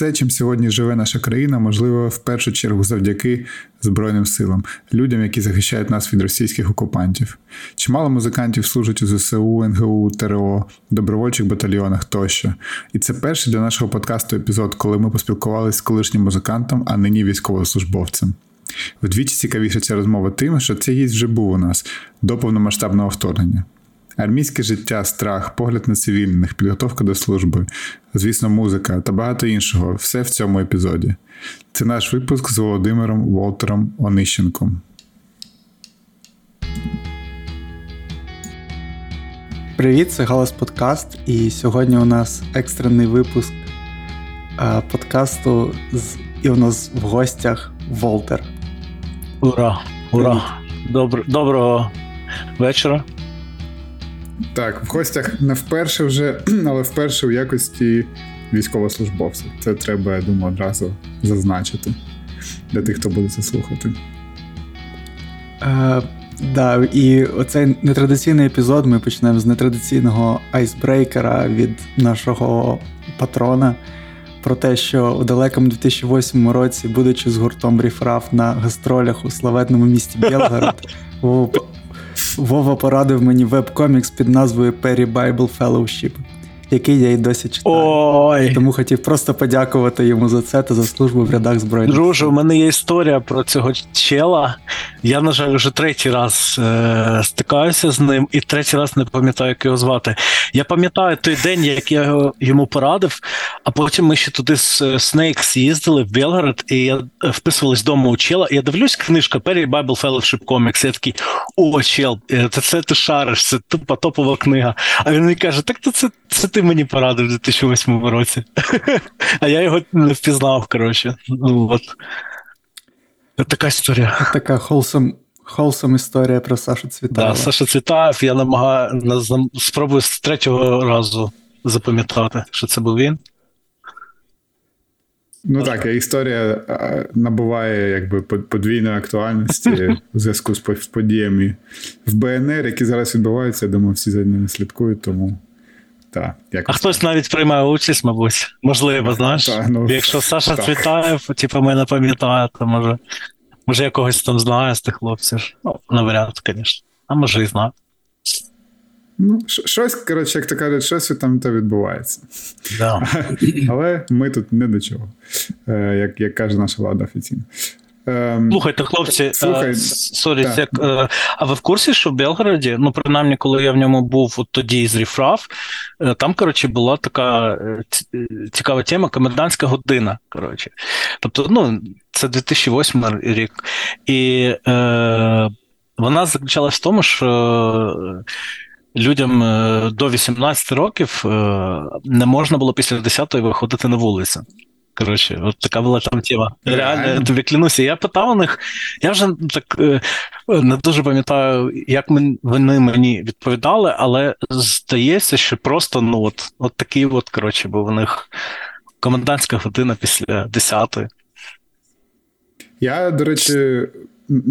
Все, чим сьогодні живе наша країна, можливо, в першу чергу завдяки Збройним силам, людям, які захищають нас від російських окупантів. Чимало музикантів служать у ЗСУ, НГУ, ТРО, добровольчих батальйонах тощо. І це перший для нашого подкасту епізод, коли ми поспілкувалися з колишнім музикантом, а нині військовослужбовцем. Вдвічі цікавіша ця розмова тим, що цей гість вже був у нас до повномасштабного вторгнення. Армійське життя, страх, погляд на цивільних, підготовка до служби, звісно, музика та багато іншого все в цьому епізоді. Це наш випуск з Володимиром Волтером Онищенком. Привіт, це Галас Подкаст. І сьогодні у нас екстрений випуск подкасту. з І у нас в гостях Волтер. Ура! Ура! Добр, доброго вечора. Так, в гостях не вперше вже, але вперше в якості військовослужбовця. Це треба, я думаю, одразу зазначити для тих, хто буде це слухати. Е, да, і оцей нетрадиційний епізод ми почнемо з нетрадиційного айсбрейкера від нашого патрона. Про те, що у далекому 2008 році, будучи з гуртом Ріфраф на гастролях у славетному місті Білгород, Вова порадив мені веб-комікс під назвою Perry Bible Fellowship який я й досі читаю. Ой. Тому хотів просто подякувати йому за це та за службу в рядах збройних. Друже, у мене є історія про цього чела. Я, на жаль, вже третій раз е- стикаюся з ним, і третій раз не пам'ятаю, як його звати. Я пам'ятаю той день, як я його йому порадив, а потім ми ще туди з Снейкс їздили в Белгород, і я вписувались вдома у чела. І я дивлюсь, книжка Perry Bible Fellowship Comics. Я такий, о, чел, е, це, це ти шариш, це тупа топова книга. А він мені каже: так то це, це ти мені порадив у 2008 році. А я його не впізнав, коротше. Ну, от. Така історія. Така wholesome, wholesome історія про Сашу Цвітаєва. Да, Саша Цвітаєв, я намагаю спробую з третього разу запам'ятати, що це був він. Ну так, історія набуває якби подвійної актуальності у зв'язку з подіями в БНР, які зараз відбуваються. Я думаю, всі за ними слідкують, тому та, а хтось навіть приймає участь, мабуть. Можливо, знаєш. Та, ну, Якщо Саша так. Цвітаєв, типу, мене пам'ятає, то може може я когось там знаю з тих хлопців. Ну, навряд, звісно. А може і знаю. Ну, щось, коротше, як то кажуть, щось там то відбувається. Да. Але ми тут не до чого, е, як як каже наша влада офіційно. Ем, Слухайте, хлопці, е, Слухай, sorry, як, е, а ви в курсі, що в Белгороді, ну принаймні, коли я в ньому був от тоді з Ріфраф, е, там, коротше, була така цікава тема комендантська година. коротше. Тобто, ну, це 2008 рік. І е, вона заключалась в тому, що. Людям до 18 років не можна було після 10-ї виходити на вулицю. Коротше, от така була там тема. Реально, я тобі клянуся. Я питав у них, я вже так е, не дуже пам'ятаю, як вони мені відповідали, але здається, що просто ну от от такий от, коротше, був у них комендантська година після 10-ї. Я, до речі,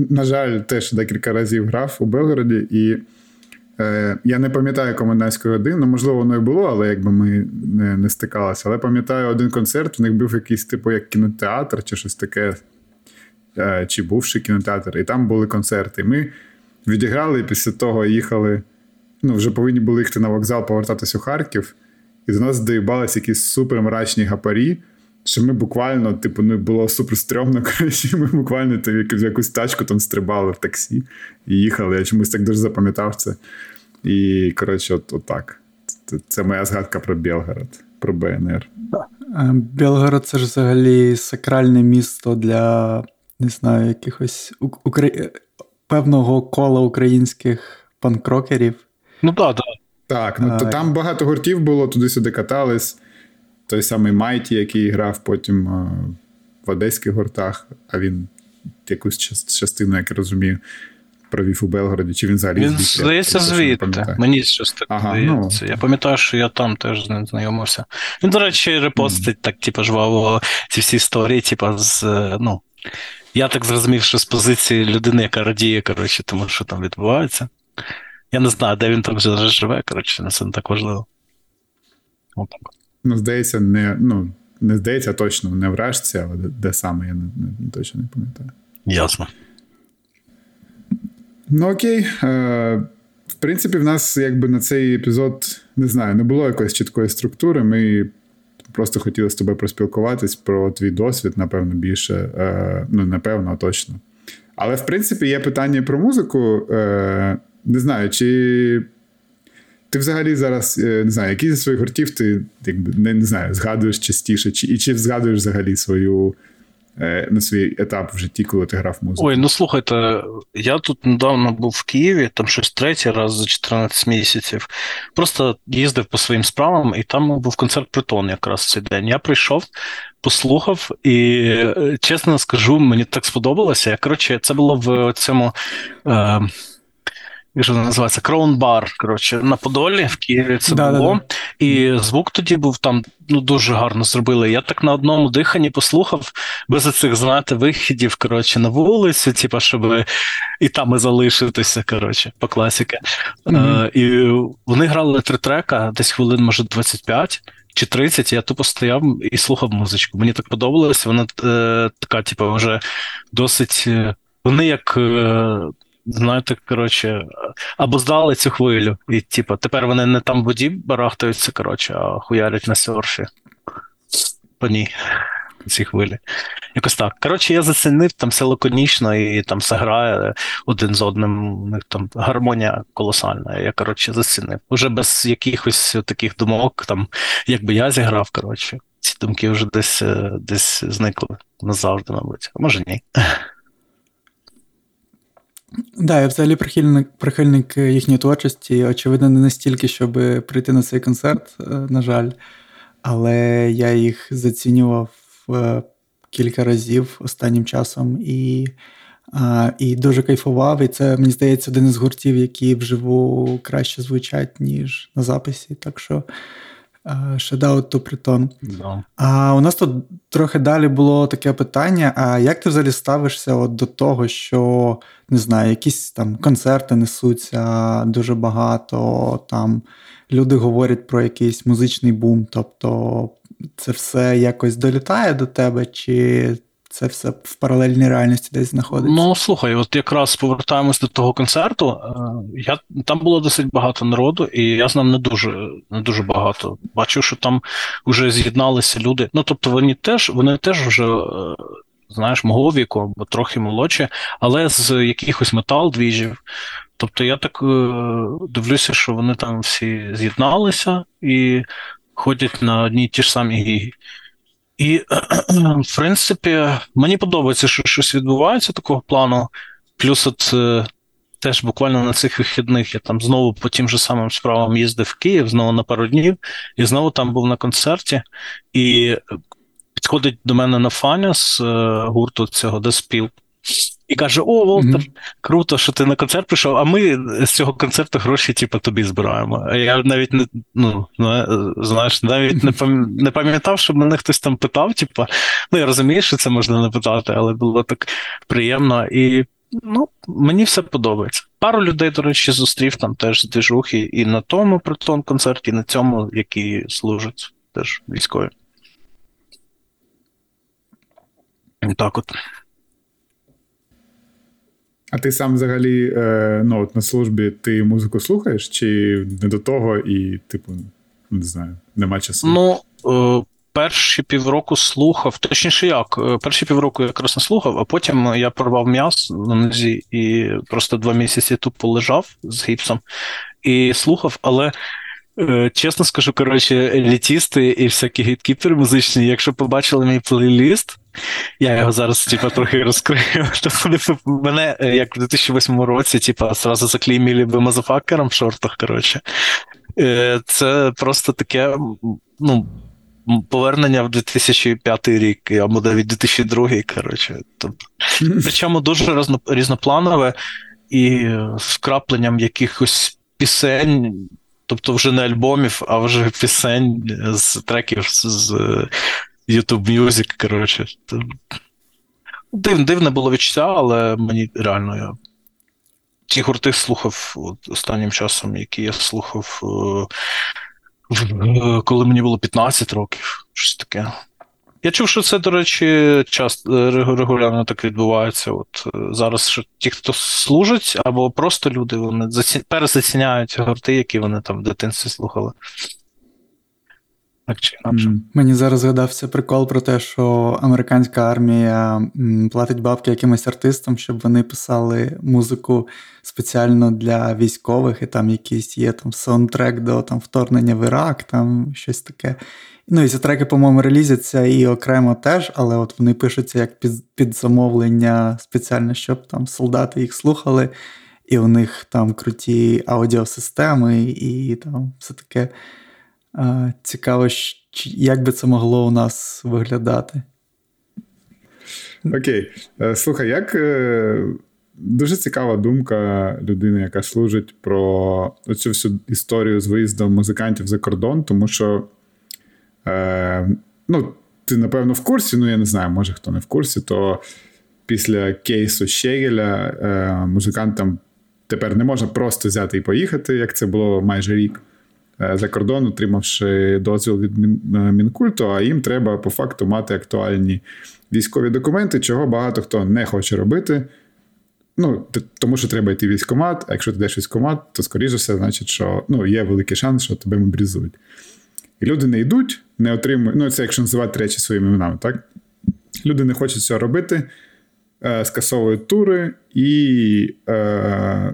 на жаль, теж декілька разів грав у Белгороді, і я не пам'ятаю комендантської години, ну, можливо, воно і було, але якби ми не не стикалися. Але пам'ятаю один концерт, в них був якийсь типу як кінотеатр чи щось таке, е, чи бувший кінотеатр, і там були концерти. Ми відіграли і після того їхали. Ну, вже повинні були їхати на вокзал, повертатися у Харків, і до нас доїбались якісь супермрачні гапарі. Що ми буквально, типу, ну було супер стрьомно, коротше, ми буквально в якусь тачку там стрибали в таксі і їхали. Я чомусь так дуже запам'ятав це. І, коротше, от, от так. Це моя згадка про Білгород, про БНР. Е, Білгород це ж взагалі сакральне місто для, не знаю, якихось укра... певного кола українських панкрокерів. Ну так, так. Так, ну то е, там багато гуртів було, туди-сюди катались. Той самий Майті, який грав потім в одеських гуртах, а він якусь частину, як я розумію, провів у Белгороді, чи він взагалі Він здається звідти. Мені щось так ага, Ну... Я пам'ятаю, що я там теж з ним знайомився. Він, до речі, репостить mm. так, типу, жваво ці всі історії, типу, з. ну, Я так зрозумів, що з позиції людини, яка радіє, коротше, тому що там відбувається. Я не знаю, де він там вже живе, коротше, це не так важливо. Отак. Ну, здається, не, ну, не здається, точно не вражці, але де, де саме, я не, не, точно не пам'ятаю. Ясно. Ну окей. Е, В принципі, в нас якби на цей епізод не знаю, не було якоїсь чіткої структури. Ми просто хотіли з тобою проспілкуватись про твій досвід, напевно, більше. Е, Ну, напевно, точно. Але в принципі є питання про музику. Е, Не знаю, чи. Ти взагалі зараз е, не знаю, які зі своїх гуртів ти якби не, не знаю, згадуєш частіше, чи і чи згадуєш взагалі свою на свій етап в житті, коли ти грав музику? Ой, ну слухайте, я тут недавно був в Києві, там щось третій раз за 14 місяців. Просто їздив по своїм справам, і там був концерт Притон якраз цей день. Я прийшов, послухав, і е, чесно скажу, мені так сподобалося. Коротше, це було в цьому. Е, як же називається Кроунбар. Коротше, на Подолі в Києві це да, було. Да, да. І звук тоді був там ну дуже гарно зробили. Я так на одному диханні послухав без цих, знаєте, вихідів коротше, на вулицю, типу, щоб і там і залишитися. Коротше, по класіки. Mm-hmm. Е, І вони грали три трека, десь хвилин, може, 25. Чи 30, я тупо стояв і слухав музичку. Мені так подобалося. Вона е, така, типу, вже досить. Е, вони як е, знаєте, коротше, або здали цю хвилю, і типу, тепер вони не там в воді барахтаються, коротше, а хуярять на серфі. По ній. Ці хвилі. Якось так. Коротше, я зацінив там все лаконічно і там все грає один з одним. Там гармонія колосальна. Я, коротше, зацінив. Уже без якихось таких думок, там, якби я зіграв, коротше, ці думки вже десь е, десь зникли назавжди, мабуть. А може ні. Да, я взагалі прихильник прихильник їхньої творчості. Очевидно, не настільки, щоб прийти на цей концерт, е, на жаль, але я їх зацінював е, кілька разів останнім часом і і дуже кайфував. І це, мені здається, один із гуртів, які вживу краще звучать, ніж на записі. Так що Shoutout ту Притон. А у нас тут трохи далі було таке питання: а як ти взагалі ставишся от до того, що не знаю, якісь там концерти несуться дуже багато, там люди говорять про якийсь музичний бум, тобто це все якось долітає до тебе, чи це все в паралельній реальності десь знаходиться. Ну слухай, от якраз повертаємось до того концерту. Е, я там було досить багато народу, і я знав не дуже не дуже багато. Бачу, що там вже з'єдналися люди. Ну тобто, вони теж вони теж вже. Е, знаєш, мого віку, або трохи молодші, але з якихось метал двіжів. Тобто я так е, дивлюся, що вони там всі з'єдналися і ходять на одні й ті ж самі гіги. І, в принципі, мені подобається, що щось відбувається такого плану. Плюс, от е, теж буквально на цих вихідних я там знову по тим же самим справам їздив в Київ, знову на пару днів, і знову там був на концерті. І підходить до мене на Фаня з е, гурту цього Деспіл. І каже: О, Волтер, mm-hmm. круто, що ти на концерт прийшов, а ми з цього концерту гроші, типу, тобі збираємо. А я навіть не ну, знаєш, навіть не пам'ятав, щоб мене хтось там питав. Типу, ну я розумію, що це можна не питати, але було так приємно. І ну, мені все подобається. Пару людей, до речі, зустрів там теж з движухи і на тому притон концерті, і на цьому, які служать теж військові. Так от. А ти сам взагалі е, ну, от на службі ти музику слухаєш, чи не до того, і, типу, не знаю, нема часу? Ну, е, перші півроку слухав, точніше як, е, перші півроку якраз не слухав, а потім я порвав м'яс на нозі і просто два місяці тупо лежав з гіпсом і слухав, але. Е, чесно скажу, коротше, елітісти і всякі гіткіпери музичні, якщо побачили мій плейліст, я його зараз типу, трохи розкрию. Тобто мене, е, як в 2008 році, типу, зразу заклеймили би мазафакером в шортах. коротше. Е, це просто таке, ну. Повернення в 2005 рік, або навіть 2002, коротше. Тобто, причому дуже різнопланове і з крапленням якихось пісень, тобто вже не альбомів, а вже пісень з треків з YouTube Music, коротше. Див, дивне було відчуття, але мені реально я. Ті гурти слухав от, останнім часом, які я слухав, е, коли мені було 15 років, щось таке. Я чув, що це, до речі, часто регулярно так відбувається. От Зараз що ті, хто служать, або просто люди, вони перезаціняють гурти, які вони там в дитинстві слухали. Так чи інакше. Мені зараз згадався прикол про те, що американська армія платить бабки якимось артистам, щоб вони писали музику спеціально для військових, і там якийсь є там саундтрек до там, вторгнення в Ірак, там щось таке. Ну і ці треки, по-моєму, релізяться і окремо теж, але от вони пишуться як під під замовлення спеціально, щоб там солдати їх слухали, і у них там круті аудіосистеми, і там все таке. Цікаво, як би це могло у нас виглядати. Окей. Е, слухай, як е, дуже цікава думка людини, яка служить про цю всю історію з виїздом музикантів за кордон, тому що е, ну, ти, напевно, в курсі, ну я не знаю, може хто не в курсі, то після кейсу Щегеля е, музикантам тепер не можна просто взяти і поїхати, як це було майже рік. Е, за кордон, отримавши дозвіл від е, Мінкульту, а їм треба по факту мати актуальні військові документи, чого багато хто не хоче робити. Ну, Тому що треба йти військкомат, а якщо ти йдеш в військкомат, то, скоріше все, значить, що ну, є великий шанс, що тебе мобілізують. І люди не йдуть, не отримують. Ну, це якщо називати речі своїми іменами, так? Люди не хочуть цього робити, е, скасовують тури і е,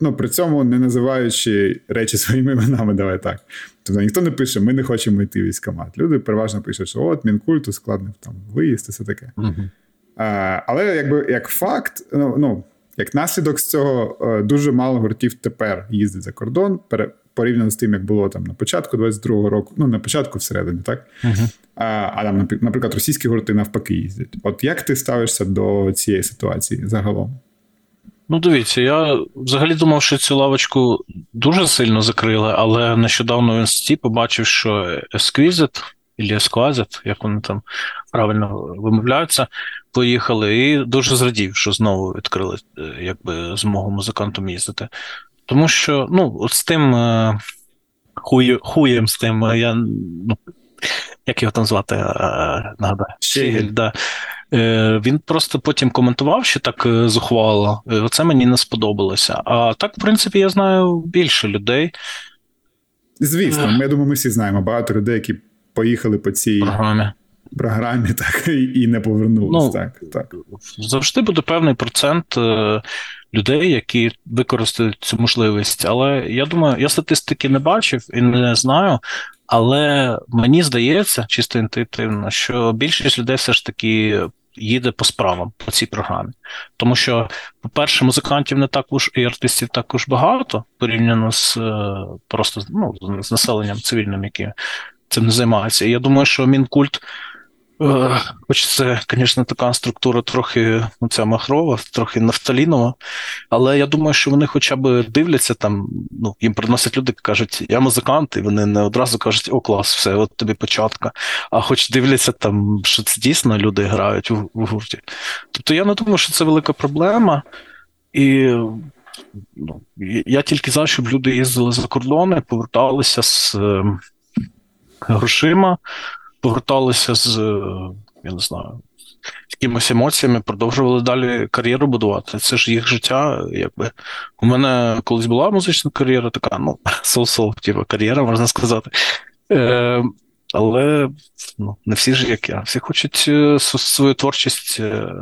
ну, при цьому не називаючи речі своїми іменами, давай так. Тобто ніхто не пише, ми не хочемо йти в військкомат. Люди переважно пишуть, що от Мінкульт ускладнив там виїзд і все таке. Uh-huh. А, Але якби як факт, ну, ну, як наслідок з цього, е, дуже мало гуртів тепер їздить за кордон, порівняно з тим, як було там на початку 22-го року, ну на початку всередині, так? Uh-huh. А а там, наприклад, російські гурти навпаки їздять. От як ти ставишся до цієї ситуації загалом? Ну, дивіться, я взагалі думав, що цю лавочку дуже сильно закрили, але нещодавно в інсті побачив, що Esquisite, або Esquisite, як вони там правильно вимовляються, поїхали, і дуже зрадів, що знову відкрили е, якби, змогу музикантам їздити. Тому що, ну, от з тим е, хує, хуєм з тим, е, я ну, як його там звати, нагадаю, Щегель, да. Е, він просто потім коментував, що так е, зухвало. Е, оце мені не сподобалося. А так, в принципі, я знаю більше людей. Звісно, я думаю, ми всі знаємо багато людей, які поїхали по цій програмі, програмі так, і не повернулися. Ну, так, так. Завжди буде певний процент людей, які використають цю можливість. Але я думаю, я статистики не бачив і не знаю. Але мені здається, чисто інтуїтивно, що більшість людей все ж таки їде по справам по цій програмі. Тому що, по-перше, музикантів не також і артистів також багато порівняно з е, просто ну, з населенням цивільним, яке цим не займається. І я думаю, що Мінкульт Е, хоч це, звісно, така структура трохи ну, ця махрова, трохи нафталінова, але я думаю, що вони хоча б дивляться там, ну, їм приносять люди, кажуть, я музикант, і вони не одразу кажуть, о, клас, все, от тобі початка. А хоч дивляться там, що це дійсно люди грають в, в гурті. Тобто я не думаю, що це велика проблема. І ну, я тільки за, щоб люди їздили за кордони, поверталися з е, грошима поверталися з, я не знаю, якимось емоціями, продовжували далі кар'єру будувати. Це ж їх життя. якби. У мене колись була музична кар'єра, така, ну, сол-сол, типу, кар'єра, можна сказати. Е, Але ну, не всі ж як я. Всі хочуть е, свою творчість. Е,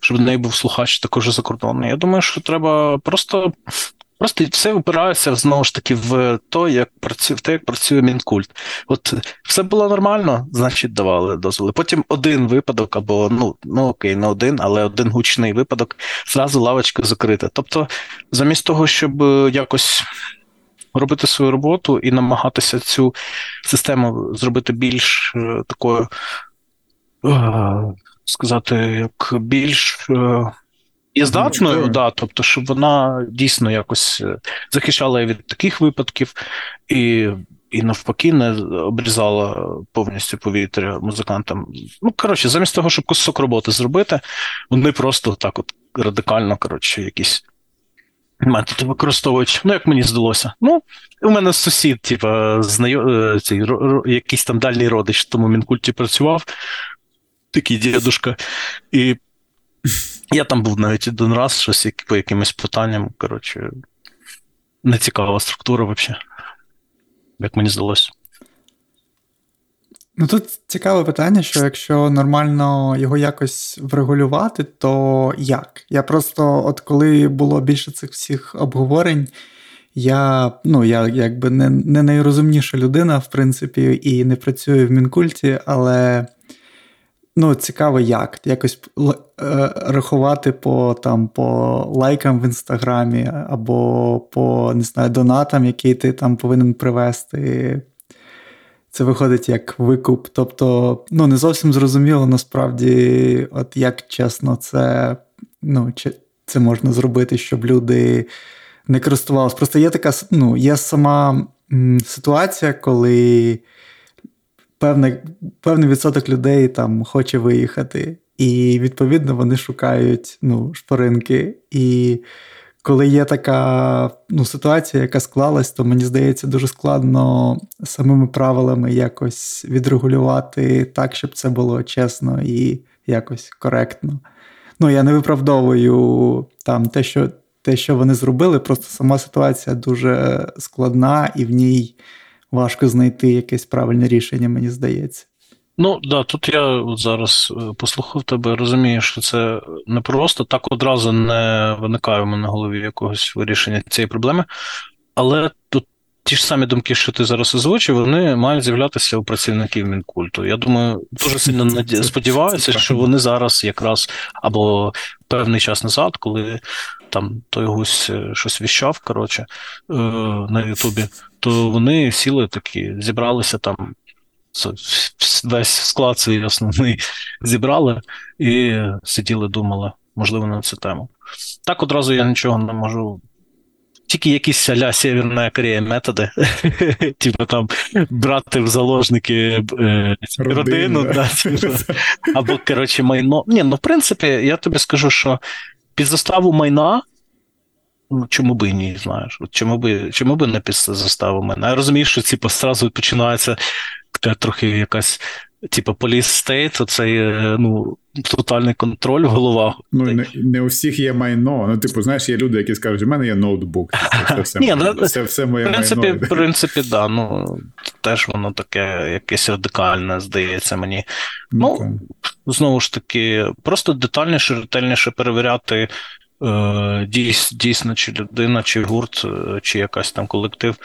щоб в неї був слухач також закордонний. Я думаю, що треба просто Просто все опирається знову ж таки в то, як працює в те, як працює мінкульт. От все було нормально, значить, давали дозволи. Потім один випадок, або ну ну окей, не один, але один гучний випадок, зразу лавочка закрита. Тобто, замість того, щоб е, якось робити свою роботу і намагатися цю систему зробити більш е, такою, е, сказати, як більш. І здатною, да, тобто, щоб вона дійсно якось е, захищала від таких випадків, і і навпаки не обрізала повністю повітря музикантам. Ну, коротше, замість того, щоб кусок роботи зробити, вони просто так от радикально, коротше, якісь Методи використовують, ну, як мені здалося. Ну, у мене сусід, типу, знайом... Е, цей, якийсь там дальній родич в тому мінкульті працював, такий дідушка. І я там був навіть один раз, щось по якимось питанням. Коротше, нецікава структура взагалі. Як мені здалося. Ну тут цікаве питання, що якщо нормально його якось врегулювати, то як? Я просто, от коли було більше цих всіх обговорень, я ну, я якби не не найрозумніша людина, в принципі, і не працюю в мінкульті, але ну, цікаво, як якось рахувати по там, по лайкам в інстаграмі, або по не знаю, донатам, які ти там повинен привести це виходить як викуп. Тобто, ну не зовсім зрозуміло насправді, от як чесно, це ну, це можна зробити, щоб люди не користувалися. Просто є така ну, є сама ситуація, коли певний, певний відсоток людей там хоче виїхати, і відповідно вони шукають ну, шпоринки. І коли є така ну, ситуація, яка склалась, то мені здається, дуже складно самими правилами якось відрегулювати так, щоб це було чесно і якось коректно. Ну, я не виправдовую там те, що те, що вони зробили, просто сама ситуація дуже складна, і в ній важко знайти якесь правильне рішення, мені здається. Ну да, тут я от зараз е, послухав тебе, розумію, що це не просто так одразу не виникає в мене в голові якогось вирішення цієї проблеми, але тут ті ж самі думки, що ти зараз озвучив, вони мають з'являтися у працівників мінкульту. Я думаю, дуже сильно наді... сподіваюся, що вони зараз якраз або певний час назад, коли там той гусь е, щось віщав, коротше, е, на Ютубі, то вони сіли такі, зібралися там весь склад свій основний зібрали і сиділи, думали, можливо, на цю тему. Так одразу я нічого не можу. Тільки якісь аля Северна Корея методи, типу там брати в заложники е, родину, да, типу, або, коротше, майно. Ні, ну в принципі, я тобі скажу, що під заставу майна. Ну, чому би і ні, знаєш? Чому би чому би не під заставу майна? Я розумію, що типу, зразу починається трохи якась, типу, поліс стейт, оцей е, ну, тотальний контроль в головах. Ну, не, не у всіх є майно. Ну, типу, знаєш, є люди, які скажуть, у мене є ноутбук. Це все, Ні, моє, це все моє в принципі, майно. В принципі, да, ну, теж воно таке якесь радикальне, здається мені. Ну, ну знову ж таки, просто детальніше, ретельніше перевіряти. Е, дійсно, чи людина, чи гурт, е, чи якась там колектив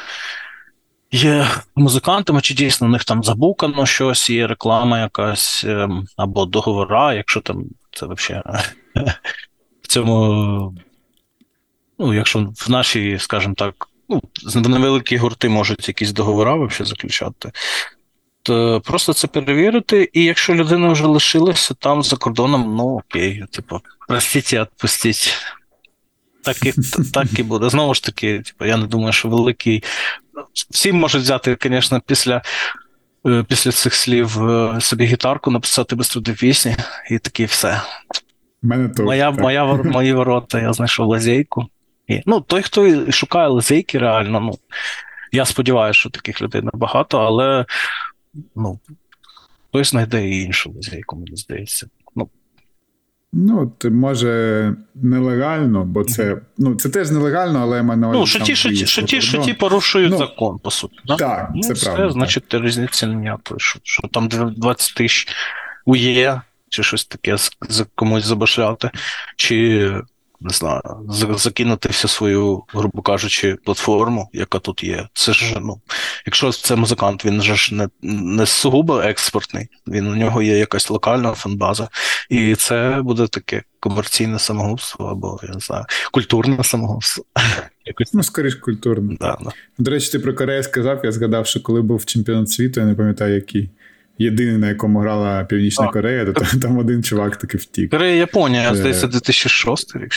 є музикантами, чи дійсно у них там забукано щось, є реклама якась ем, або договора, якщо там це взагалі в цьому, ну, якщо в нашій, скажімо так, ну, невеликі гурти можуть якісь договори взагалі заключати. То просто це перевірити, і якщо людина вже лишилася там за кордоном, ну окей, типу, простіть і відпустіть. Так і так і буде. Знову ж таки, типу, я не думаю, що великий всі можуть взяти, звісно, після е, після цих слів е, собі гітарку, написати без труди пісні, і такі все. Мене то, моя, моя, Мої ворота, я знайшов лазейку. І, Ну, той, хто шукає лазейки, реально, ну, я сподіваюся, що таких людей набагато, але ну, хтось знайде і іншу лазейку, мені здається. Ну, може, нелегально, бо це ну, це теж нелегально, але мене Ну, що ті, що ті, що ті, що ті порушують ну, закон, по суті. Да? Так, ну, це це правда. Значить, так. різниці ніякої, що, що там 20 тисяч у Є, чи щось таке з комусь забашляти, чи не знаю, закинути всю свою, грубо кажучи, платформу, яка тут є. Це ж ну, якщо це музикант, він же ж не не сугубо експортний, він у нього є якась локальна фанбаза, і це буде таке комерційне самогубство або я не знаю, культурне самогубство. Якось... Ну, скоріш культурне. Да, да. До речі, ти про Корею сказав, я згадав, що коли був чемпіонат світу, я не пам'ятаю, який єдиний, на якому грала Північна а, Корея, то там, там один чувак таки втік. Корея, Японія, е, здається, 2006 рік.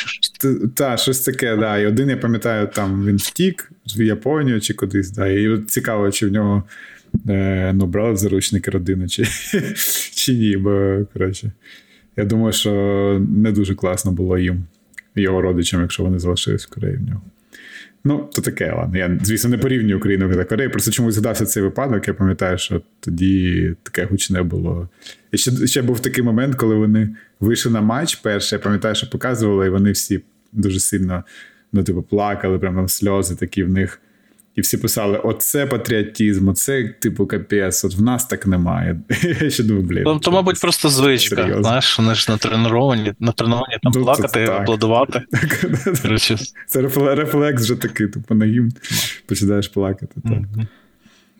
Так, щось таке, да. І один, я пам'ятаю, там він втік в Японію чи кудись. да. І от цікаво, чи в нього е, ну, брали заручники родини, чи, чи ні. Бо, коротше, я думаю, що не дуже класно було їм. його родичам, якщо вони залишились в Кореї в нього. Ну, то таке, ладно. Я, звісно, не порівнюю Україну та Корею. Просто чомусь згадався цей випадок. Я пам'ятаю, що тоді таке гучне було. І ще ще був такий момент, коли вони вийшли на матч перший. Я пам'ятаю, що показували, і вони всі дуже сильно ну, типу, плакали, прям там сльози такі в них. І всі писали: оце патріотизм, оце, типу, капець, от в нас так немає. Я ще думаю, блін. То, то мабуть, просто звичка. Серйозно. Знаєш, вони ж натреновані, натреновані там ну, плакати, аплодувати. Це рефлекс вже такий, типу, на гімн починаєш плакати. Так.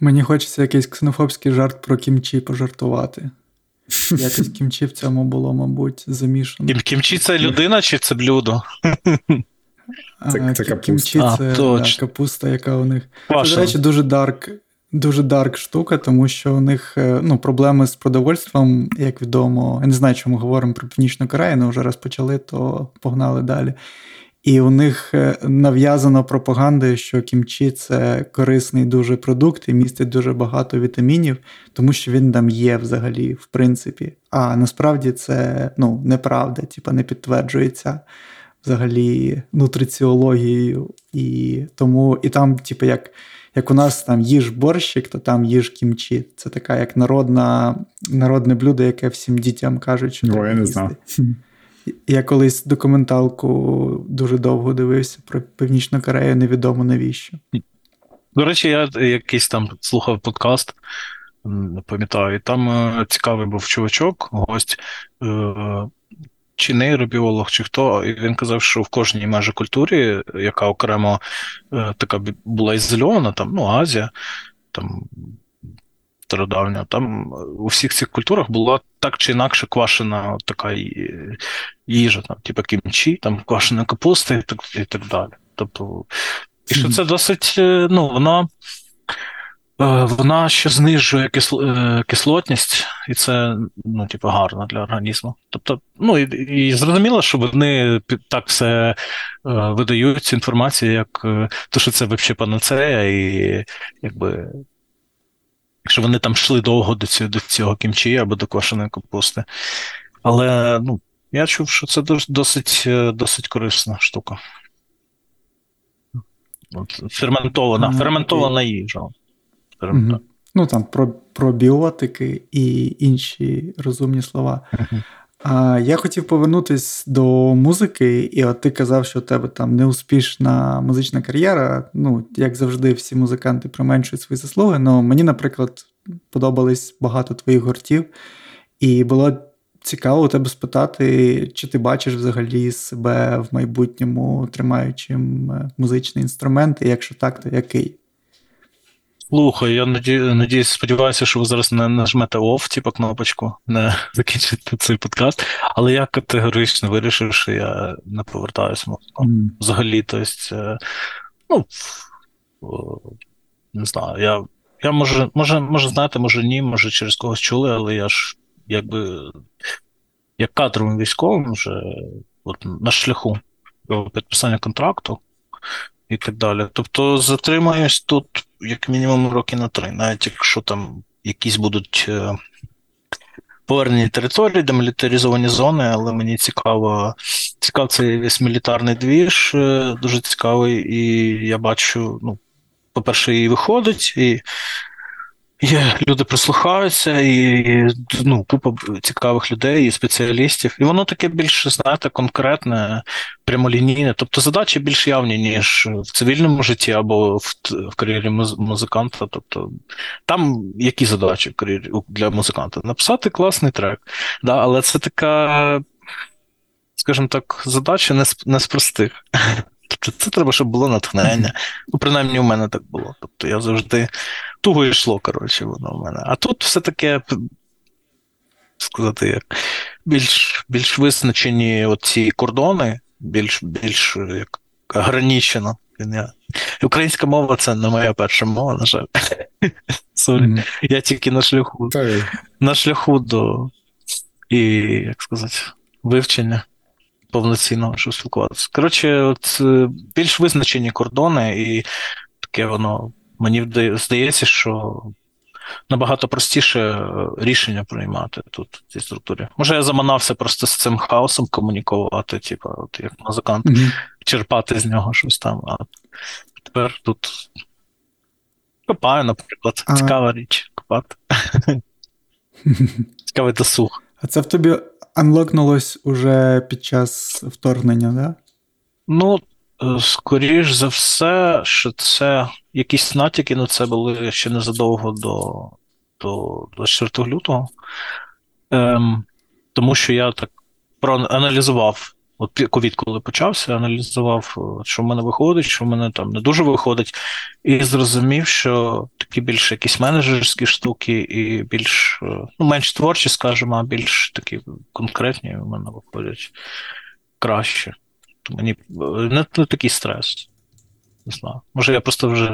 Мені хочеться якийсь ксенофобський жарт про кімчі пожартувати. Якось кімчі в цьому було, мабуть, замішано. Кімчі це людина чи це блюдо? Це це капуста. А, це да, капуста, яка у них. Це, до речі, дуже дарк дуже дарк штука, тому що у них е, ну, проблеми з продовольством, як відомо. Я не знаю, чому говоримо про Північну Корею, але вже раз почали, то погнали далі. І у них е, нав'язано пропагандою, що кімчі це корисний дуже продукт і містить дуже багато вітамінів, тому що він там є взагалі, в принципі. А насправді це ну, неправда, типа не підтверджується взагалі нутриціологією. І тому, і там, типу, як як у нас там їж борщик, то там їж кімчі. Це така як народна, народне блюдо, яке всім дітям кажуть, що О, я не знав. Я колись документалку дуже довго дивився про Північну Корею, невідомо навіщо. До речі, я якийсь там слухав подкаст, не пам'ятаю, і там е, цікавий був чувачок, гость. Е, чи нейробіолог, чи хто, і він казав, що в кожній майже культурі, яка окремо е, така була ізольована, там, ну, Азія, там стародавня, там у всіх цих культурах була так чи інакше квашена така їжа, там, типу кімчі, там квашена капуста і так, і так далі. Тобто, і що це досить, е, ну, воно. Е, вона ще знижує е, кислотність, і це ну, типу, гарно для організму. Тобто, ну і, і зрозуміло, що вони так все е, видають цю інформацію, як то, що це взагалі панацея, і якби. Якщо вони там йшли довго до цього до цього кімчі або до квашеної капусти. Але ну, я чув, що це досить досить корисна штука. От, Ферментована, ферментована їжа скажімо так. Ну там про пробіотики і інші розумні слова. А Я хотів повернутись до музики, і от ти казав, що у тебе там неуспішна музична кар'єра. Ну, як завжди, всі музиканти применшують свої заслуги. але мені, наприклад, подобались багато твоїх гуртів, і було цікаво у тебе спитати, чи ти бачиш взагалі себе в майбутньому тримаючим е, музичний інструмент, і якщо так, то який? Слухай, я надіюсь, сподіваюся, що ви зараз не нажмете off, типу кнопочку, не закінчите цей подкаст. Але я категорично вирішив, що я не повертаюся. Mm. Взагалі, тобто, ну не знаю, я я може, може, може, знаєте, може ні, може через когось чули, але я ж якби як кадровим військовим вже от, на шляху до підписання контракту і так далі. Тобто затримаюсь тут як мінімум роки на три, навіть якщо там якісь будуть е, повернені території, демілітаризовані зони, але мені цікаво, цікав цей весь мілітарний двіж, е, дуже цікавий, і я бачу, ну, по-перше, і виходить, і Є, люди прислухаються, і ну, купа цікавих людей і спеціалістів. І воно таке більш, знаєте, конкретне, прямолінійне. Тобто задачі більш явні, ніж в цивільному житті або в в кар'єрі музиканта. Тобто там які задачі в кар'єрі для музиканта? Написати класний трек. Да, Але це така, скажімо так, задача не з, не з простих. Тобто це треба, щоб було натхнення. Ну, принаймні, у мене так було. Тобто я завжди туго йшло, коротше, воно в мене. А тут все таке, сказати, як більш більш визначені оці кордони, більш більш як ограничено. Українська мова це не моя перша мова, на жаль. Sorry. Угу. Я тільки на шляху. На шляху до і, як сказати, вивчення повноцінного, щоб спілкуватися. Коротше, от е, більш визначені кордони, і таке воно. Мені здається, що набагато простіше е, рішення приймати тут в цій структурі. Може, я заманався просто з цим хаосом комунікувати, типу, от як музикант, mm-hmm. черпати з нього щось там. А тепер тут копаю, наприклад, а... цікава річ копати. Цікавий досуг. А це в тобі анлокнулось уже під час вторгнення, да? Ну, е, скоріш за все, що це якісь натяки на це були ще незадовго до до 24 лютого. Ем, Тому що я так проаналізував. От ковід, коли почався, аналізував, що в мене виходить, що в мене там не дуже виходить, і зрозумів, що такі більш якісь менеджерські штуки, і більш ну, менш творчі, скажімо, а більш такі конкретні в мене виходять краще. Мені е, не, не такий стрес. Не знаю. Може, я просто вже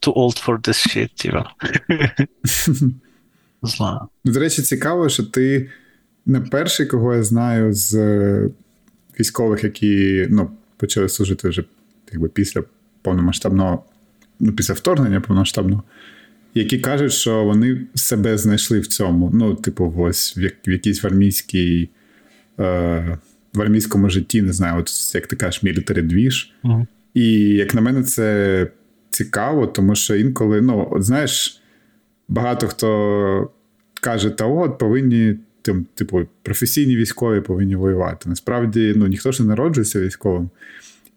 too old for this shit, тіва. Не знаю. До речі, цікаво, що ти не перший, кого я знаю з військових, які ну, почали служити вже якби, після повномасштабного, ну, після вторгнення повномасштабного, які кажуть, що вони себе знайшли в цьому. Ну, типу, ось в, як, в якійсь в армійській. Е, в армійському житті, не знаю, от як ти кажеш, мілітарі двіж. Uh-huh. І як на мене, це цікаво, тому що інколи, ну, от знаєш, багато хто каже, та от повинні тим, типу, професійні військові повинні воювати. Насправді, ну, ніхто ж не народжується військовим.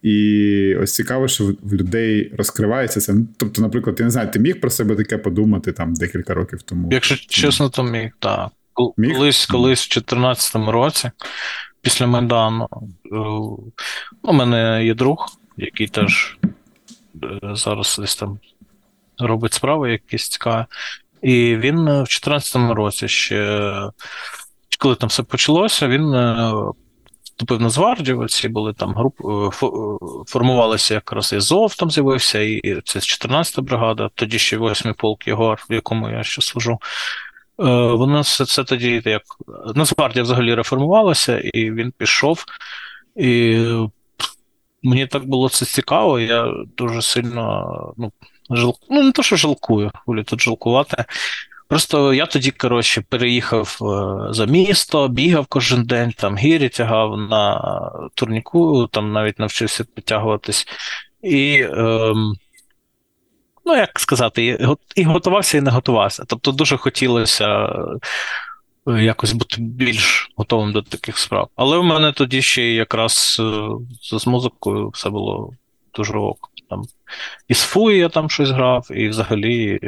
І ось цікаво, що в людей розкривається це. Ну, тобто, наприклад, я не знаю, ти міг про себе таке подумати там декілька років тому. Якщо чесно, то міг, так. Міг? Колись, колись в 2014 році, після Майдану, е, у мене є друг, який теж е, зараз десь там робить справи якісь цікаві. І він в 2014 році ще коли там все почалося, він е, вступив на Звардію, ці були там групи, е, е, формувалися якраз і ЗОВ там з'явився, і це 14-та бригада, тоді ще 8-й полк Єгор, в якому я ще служу. Воно все це тоді як Нацгвардія взагалі реформувалася, і він пішов. І мені так було це цікаво, я дуже сильно ну, жал... ну не то, що жалкую, волі тут жалкувати. Просто я тоді, коротше, переїхав е, за місто, бігав кожен день, там гірі тягав на турніку, там навіть навчився підтягуватись. І, ем, ну, як сказати, і готувався, і не готувався. Тобто дуже хотілося якось бути більш готовим до таких справ. Але в мене тоді ще якраз е, з музикою все було дуже ок. Там, І з Фуї я там щось грав, і взагалі.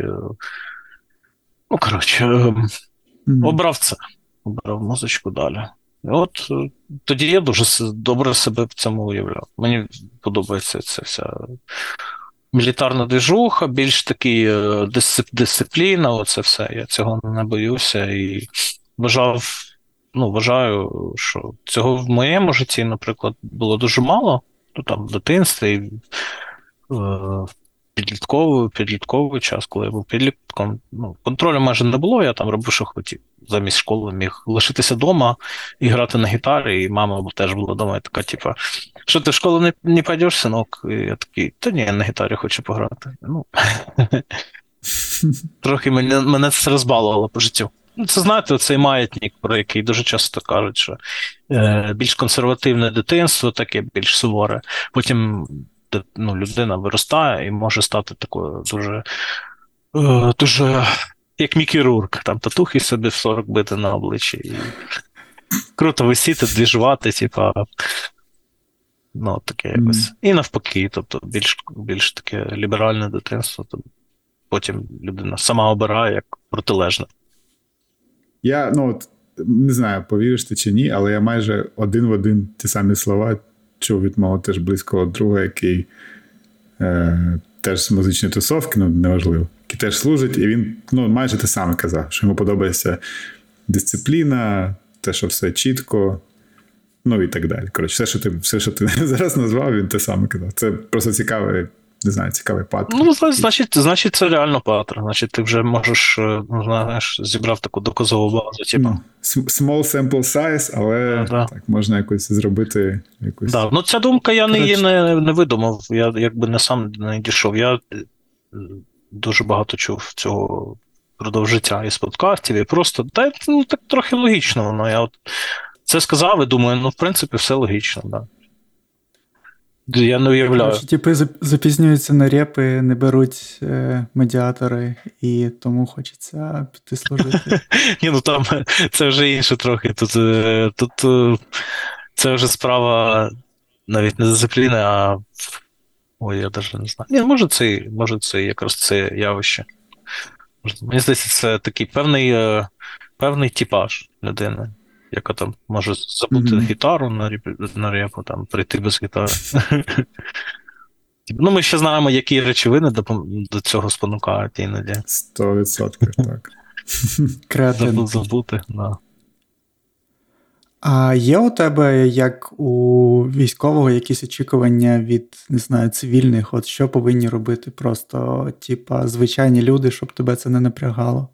Ну, коротше, mm-hmm. обрав це, обрав музичку далі. І от е, тоді я дуже добре себе в цьому уявляв. Мені подобається ця вся мілітарна движуха, більш такий е, дисципліна, оце все. Я цього не боюся і вважав, ну, вважаю, що цього в моєму житті, наприклад, було дуже мало. Ну, там, в дитинстві, і в е, підлітковий підлітковий час, коли я був підлітком, ну, контролю майже не було, я там робив, що хотів. Замість школи міг лишитися вдома і грати на гітарі, і мама теж була вдома, і така, типа, що ти в школу не не пойдеш, синок? І я такий, та ні, я на гітарі хочу пограти. Ну, Трохи мене мене це розбалувало по життю. Ну, Це знаєте, цей маятник, про який дуже часто кажуть, що е, більш консервативне дитинство, таке більш суворе. Потім ну, людина виростає і може стати такою дуже, е, дуже як Мікі Рурк, там татухи собі в 40 бити на обличчі. І Круто висіти, двіжувати, типа. Ну, таке якось. Mm. І навпаки, тобто більш більш таке ліберальне дитинство, то потім людина сама обирає як протилежне. Я ну от не знаю, повіриш ти чи ні, але я майже один в один ті самі слова чув від мого теж близького друга, який е, теж з музичної тусовки, ну неважливо, який теж служить, і він ну, майже те саме казав, що йому подобається дисципліна, те, що все чітко, ну і так далі. Коротше, все, що ти все, що ти зараз назвав, він те саме казав. Це просто цікавий не знаю, цікавий паттерн. Ну, значить, значить, це реально паттерн. Значить, ти вже можеш, е, ну, знаєш, зібрав таку доказову базу. Типу. Ну, small sample size, але да, так, можна якось зробити якусь. Да. Ну, ця думка я не її не, не видумав. Я якби не сам не дійшов. Я е, дуже багато чув цього впродовж життя із подкастів, і просто та ну, так трохи логічно воно. Я от це сказав і думаю, ну, в принципі, все логічно, да. Я не уявляю. Короче, типи запізнюються на репи, не беруть е, медіатори, і тому хочеться піти служити. Ні, ну там це вже інше трохи. Тут е, тут е, це вже справа навіть не дисципліни, а. Ой, я навіть не знаю. Ні, може, це може це якраз це явище. Мені здається, це такий певний е, певний типаж людини яка там може забути mm-hmm. гітару на реп, на репу, там прийти без гітари. Ну, ми ще знаємо, які речовини до, до цього спонукають іноді. 100%, так. Креативно. Забути, да. А є у тебе, як у військового, якісь очікування від не знаю, цивільних, от що повинні робити просто, типа, звичайні люди, щоб тебе це не напрягало?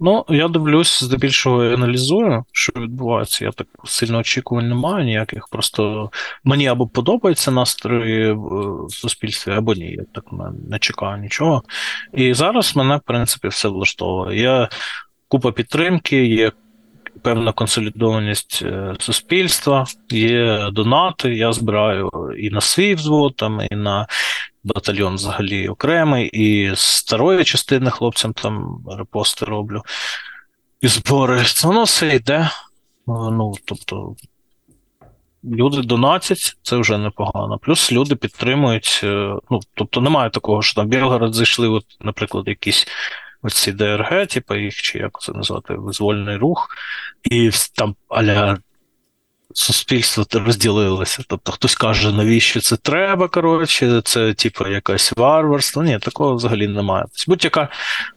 Ну, я дивлюсь, здебільшого аналізую, що відбувається. Я так сильно очікувань не маю ніяких. Просто мені або подобається настрої в суспільстві, або ні. Я так не чекаю нічого. І зараз мене, в принципі, все влаштовує. Є купа підтримки, є певна консолідованість е, суспільства, є донати. Я збираю і на свій взвод, там, і на батальйон взагалі окремий, і старої частини хлопцям там репости роблю. І збори. Воно все йде. Ну, тобто, люди донатять, це вже непогано. Плюс люди підтримують. Е, ну, тобто немає такого, що там Білгород зайшли, от, наприклад, якісь оці ДРГ, типу їх, чи як це назвати, визвольний рух, і там аля суспільство розділилося. Тобто хтось каже, навіщо це треба, коротше, це типу якась варварство. Ні, такого взагалі немає. Тобто, будь-яка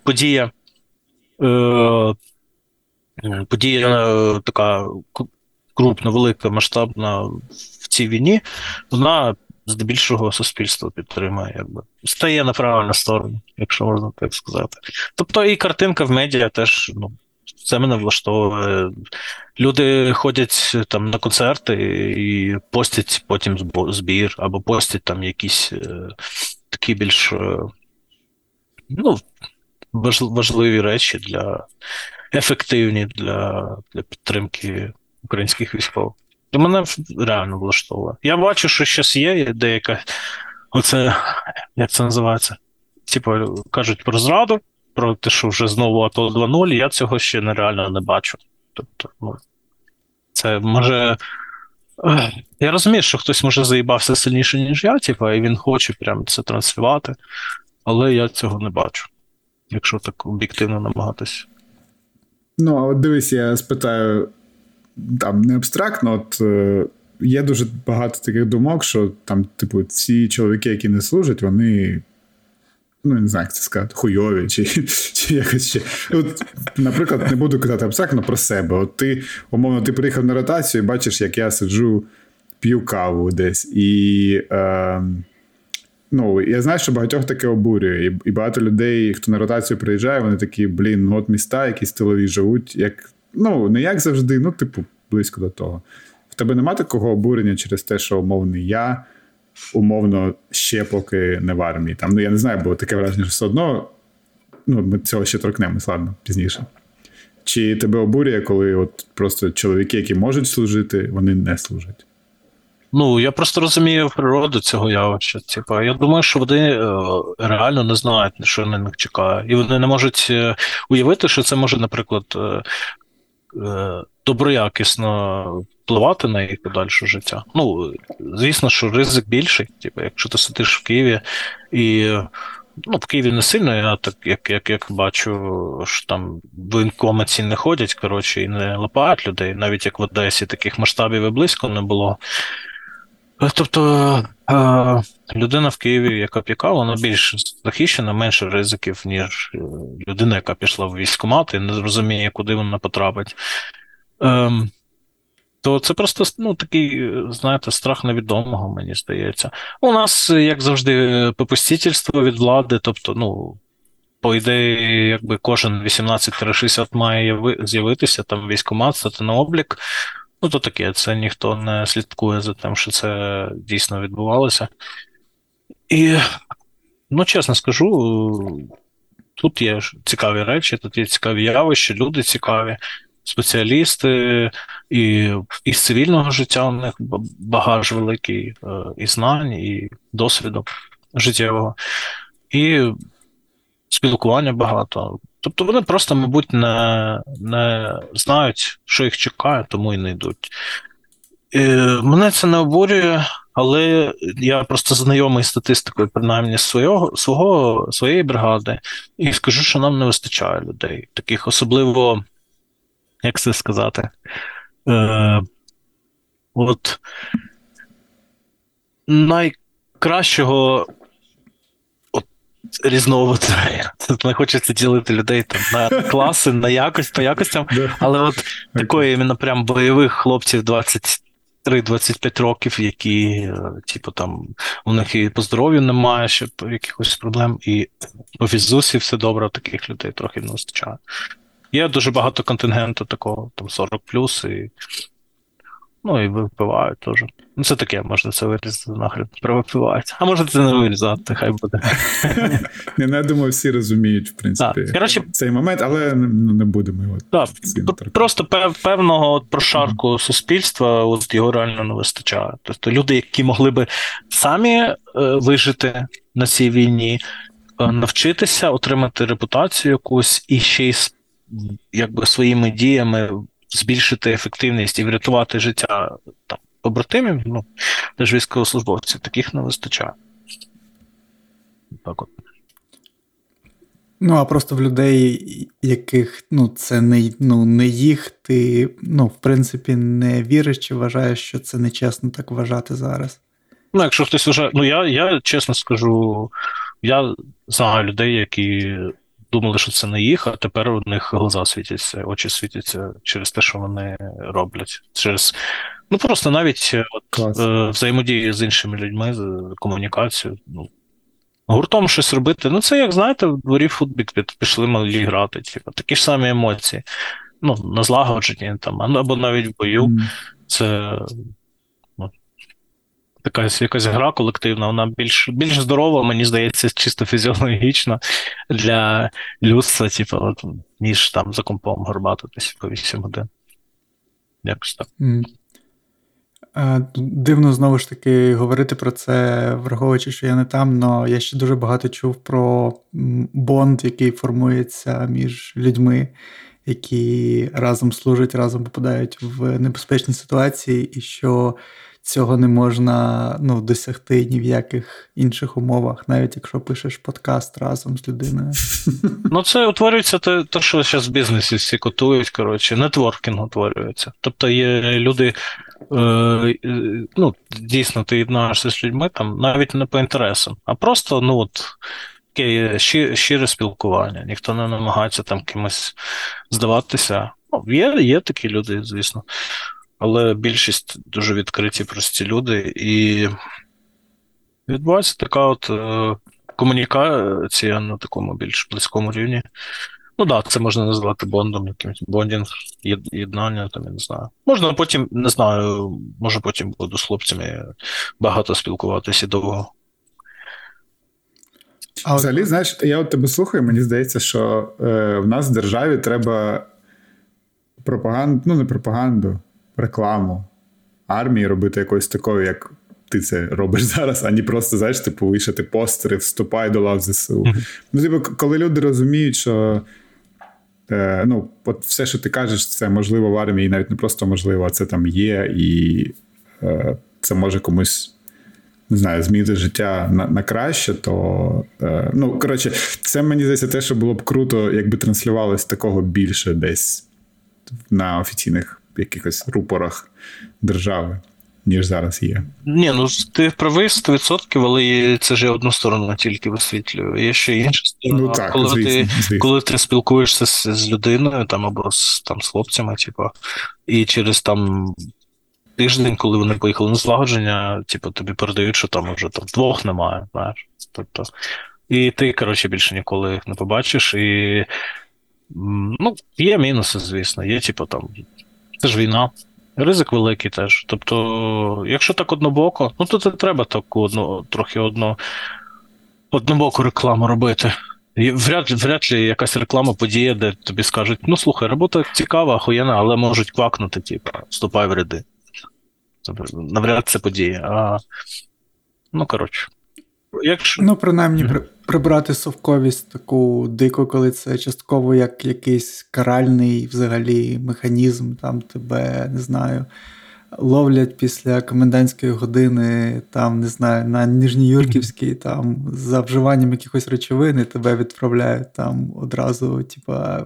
подія, е, подія е, така крупна, велика, масштабна в цій війні, вона здебільшого суспільство підтримує, якби стає на правильну сторону, якщо можна так сказати. Тобто і картинка в медіа теж ну, це мене влаштовує. Люди ходять там на концерти і постять потім збір, або постять там якісь е, такі більш е, ну, важливі речі для ефективні для, для підтримки українських військових. І мене реально влаштовує. Я бачу, що щось є деяка. Оце як це називається? Типу, кажуть про зраду про те, що вже знову АТО 2.0, я цього ще нереально не бачу. Тобто, ну, це може. Я розумію, що хтось може заїбався сильніше, ніж я, типу, і він хоче прям це транслювати, але я цього не бачу, якщо так об'єктивно намагатись. Ну, а от дивись, я спитаю там не абстрактно, от е, є дуже багато таких думок, що там, типу, ці чоловіки, які не служать, вони ну, не знаю, як це сказати, хуйові, чи чи якось ще. От, Наприклад, не буду казати абстрактно про себе. От ти, умовно, ти приїхав на ротацію і бачиш, як я сиджу, п'ю каву десь. І е, ну, я знаю, що багатьох таке обурює. І, і багато людей, хто на ротацію приїжджає, вони такі, блін, ну от міста, якісь тилові живуть, як, ну, не як завжди, ну, типу, близько до того. В тебе нема такого обурення через те, що умовний я умовно ще поки не в армії. Там, ну я не знаю, бо таке враження, що все одно ну, ми цього ще торкнемось, ладно, пізніше. Чи тебе обурює, коли от просто чоловіки, які можуть служити, вони не служать? Ну, я просто розумію природу цього явища. Типу, я думаю, що вони е, реально не знають, що на них чекає. І вони не можуть е, уявити, що це може, наприклад, е, доброякісно впливати на їх подальше життя. Ну, звісно, що ризик більший. Типу, якщо ти сидиш в Києві і. Ну, в Києві не сильно, я так як як, як бачу, що там воєнкоми ці не ходять, коротше, і не лапають людей, навіть як в Одесі таких масштабів і близько не було. Тобто людина в Києві, яка піка, вона більш захищена, менше ризиків, ніж людина, яка пішла в військкомат і не розуміє, куди вона потрапить. Ем, то це просто ну, такий, знаєте, страх невідомого, мені здається. У нас, як завжди, попустительство від влади, тобто, ну, по ідеї, якби кожен 18-60 має з'явитися, там військкомат, стати на облік. Ну, то таке, це ніхто не слідкує за тим, що це дійсно відбувалося. І, ну, чесно скажу, тут є цікаві речі, тут є цікаві явища, люди цікаві, спеціалісти, і і з цивільного життя у них багаж великий е, і знань, і досвіду життєвого, і спілкування багато. Тобто вони просто, мабуть, не не знають, що їх чекає, тому і не йдуть. І Мене це не обурює, але я просто знайомий статистикою, принаймні свого, свого, своєї бригади, і скажу, що нам не вистачає людей. Таких особливо, як це сказати, е, от найкращого різновиду. Не хочеться ділити людей там на класи, на якость по якостям, але от такої іменно прям бойових хлопців 23-25 років, які, е, типу, там у них і по здоров'ю немає, ще якихось проблем, і по фізусі все добре, таких людей трохи не вистачає. Є дуже багато контингенту такого, там 40 плюс, і Ну і випивають теж. Ну, це таке, можна це вирізати нахрен. Провипивають. А може це не вирізати, хай буде. Не, ну, я думаю, всі розуміють, в принципі, Короче, цей момент, але ну, не будемо його. Просто певного от прошарку mm-hmm. суспільства от його реально не вистачає. Тобто люди, які могли би самі е, вижити на цій війні, е, навчитися, отримати репутацію якусь і ще й якби своїми діями збільшити ефективність і врятувати життя там, побратимів, ну, теж військовослужбовців, таких не вистачає. Так от. Ну, а просто в людей, яких ну, це не ну, не їх, ти, ну, в принципі, не віриш чи вважаєш, що це нечесно так вважати зараз. Ну, якщо хтось вважає, ну я я чесно скажу, я знаю людей, які думали, що це не їх, а тепер у них глаза світяться, очі світяться через те, що вони роблять. Через ну просто навіть е, от, е, взаємодії з іншими людьми, комунікацію. Ну, Гуртом щось робити. Ну, це, як знаєте, в дворі футбік пішли малі грати. Типу, такі ж самі емоції. Ну, на злагодженні там, або навіть в бою. Mm. Це така якась гра колективна, вона більш більш здорова, мені здається, чисто фізіологічно для людства, типу, ніж там за компом горбатитись по 8 годин. Якось так. Mm. Дивно знову ж таки говорити про це, враховуючи, що я не там, але я ще дуже багато чув про бонд, який формується між людьми, які разом служать, разом попадають в небезпечні ситуації, і що цього не можна ну, досягти ні в яких інших умовах, навіть якщо пишеш подкаст разом з людиною. Ну, це утворюється те, те що зараз в бізнесі всі котують. Коротше, нетворкінг утворюється. Тобто є люди, е, ну, дійсно, ти єднаєшся з людьми там навіть не по інтересам, а просто, ну от. Таке щире спілкування, ніхто не намагається там кимось здаватися. Ну, Є є такі люди, звісно але більшість дуже відкриті, прості люди, і відбувається така от е, комунікація на такому більш близькому рівні. Ну так, да, це можна назвати bond ом, якимось bonding, єднання, там, я не знаю. Можна потім, не знаю, може потім буду з хлопцями багато спілкуватися і довго. А Взагалі, знаєш, я от тебе слухаю, мені здається, що е, в нас в державі треба пропаганду, ну не пропаганду, рекламу армії робити якоюсь такою, як ти це робиш зараз, а не просто, знаєш, типу, вишити постери, вступай до лав ЗСУ. Ну, типу, коли люди розуміють, що е, ну, от все, що ти кажеш, це можливо в армії, навіть не просто можливо, а це там є, і е, це може комусь. Не знаю, змінити життя на на краще, то е, ну коротше, це мені здається, те, що було б круто, якби транслювалось такого більше десь на офіційних якихось рупорах держави, ніж зараз є. Ні, ну ти правий 100%, але це ж я одну сторону тільки висвітлюю. Є ще інша сторона. Ну, так, коли звісно, ти звісно. коли ти спілкуєшся з, з людиною там або з там з хлопцями, типу, і через там. Тиждень, коли вони поїхали на злагодження, типу, тобі передають, що там вже там двох немає, знаєш. Тобто, і ти, коротше, більше ніколи їх не побачиш. І ну, є мінуси, звісно. Є, типу, там це ж війна. Ризик великий теж. Тобто, якщо так однобоко, ну то це треба таку одну, трохи одну, однобоку рекламу робити. Вряд, вряд ли якась реклама подія, де тобі скажуть: ну слухай, робота цікава, охуєнна, але можуть квакнути, типу, вступай в ряди. Навряд це подія. А, Ну, коротше. Якщо... Ну, принаймні, mm-hmm. прибрати совковість таку дику, коли це частково як якийсь каральний взагалі механізм, там тебе не знаю ловлять після комендантської години, там, не знаю, на Ніжньоюрківській, там, за вживанням якихось речовин, і тебе відправляють там одразу, типа,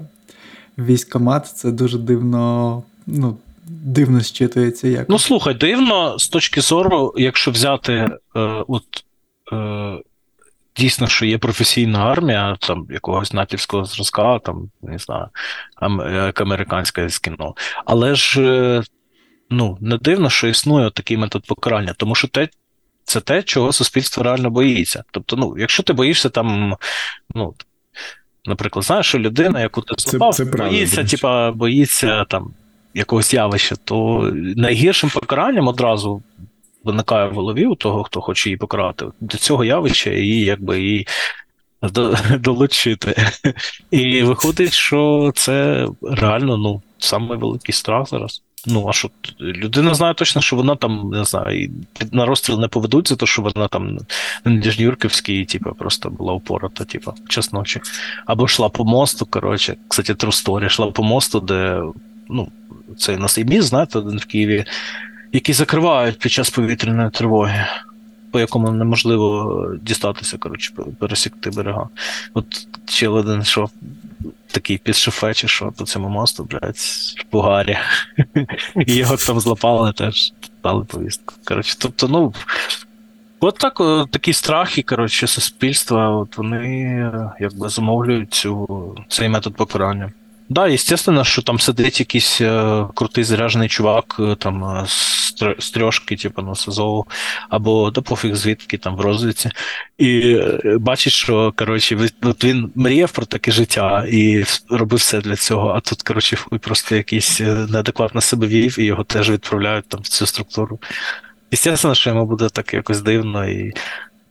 військомат. Це дуже дивно, ну, дивно щитується. як. Ну, слухай, дивно з точки зору, якщо взяти е, от. Е, Дійсно, що є професійна армія там якогось натівського зразка, там не знаю, як американське з кіно. Але ж е, ну, не дивно, що існує такий метод покарання, тому що те, це те, чого суспільство реально боїться. Тобто, ну, якщо ти боїшся там, ну, наприклад, знаєш, що людина, яку ти злопав, боїться, типа, боїться там якогось явища, то найгіршим покаранням одразу виникає в голові у того, хто хоче її покарати, до цього явища і якби її долучити. І виходить, що це реально ну, самий страх зараз. Ну, а що людина знає точно, що вона там, не знаю, на розстріл не поведуть за те, що вона там на Ніжньюрківській, типу, просто була упората, типу, час ночі. Або йшла по мосту, коротше, кстати, true йшла по мосту, де, ну, цей нас і міст, знаєте, в Києві, який закривають під час повітряної тривоги, по якому неможливо дістатися, коротше, пересікти берега. От ще один йшов такий під чи що по цьому мосту, блядь, в Бугарі. І його там злопали теж, дали повістку. Коротше, тобто, ну. От так, такі страхи, коротше, суспільства, от вони якби замовлюють цю, цей метод покарання. Да, естественно, що там сидить якийсь е, крутий заряжений чувак, е, там з трьошки, типу, на СЗО, або да пофіг звідки там в розвідці, і е, бачить, що коротше, от він мріяв про таке життя і робив все для цього. А тут, коротше, просто якийсь е, неадекватно себе вів, і його теж відправляють там в цю структуру. Естественно, що йому буде так якось дивно, і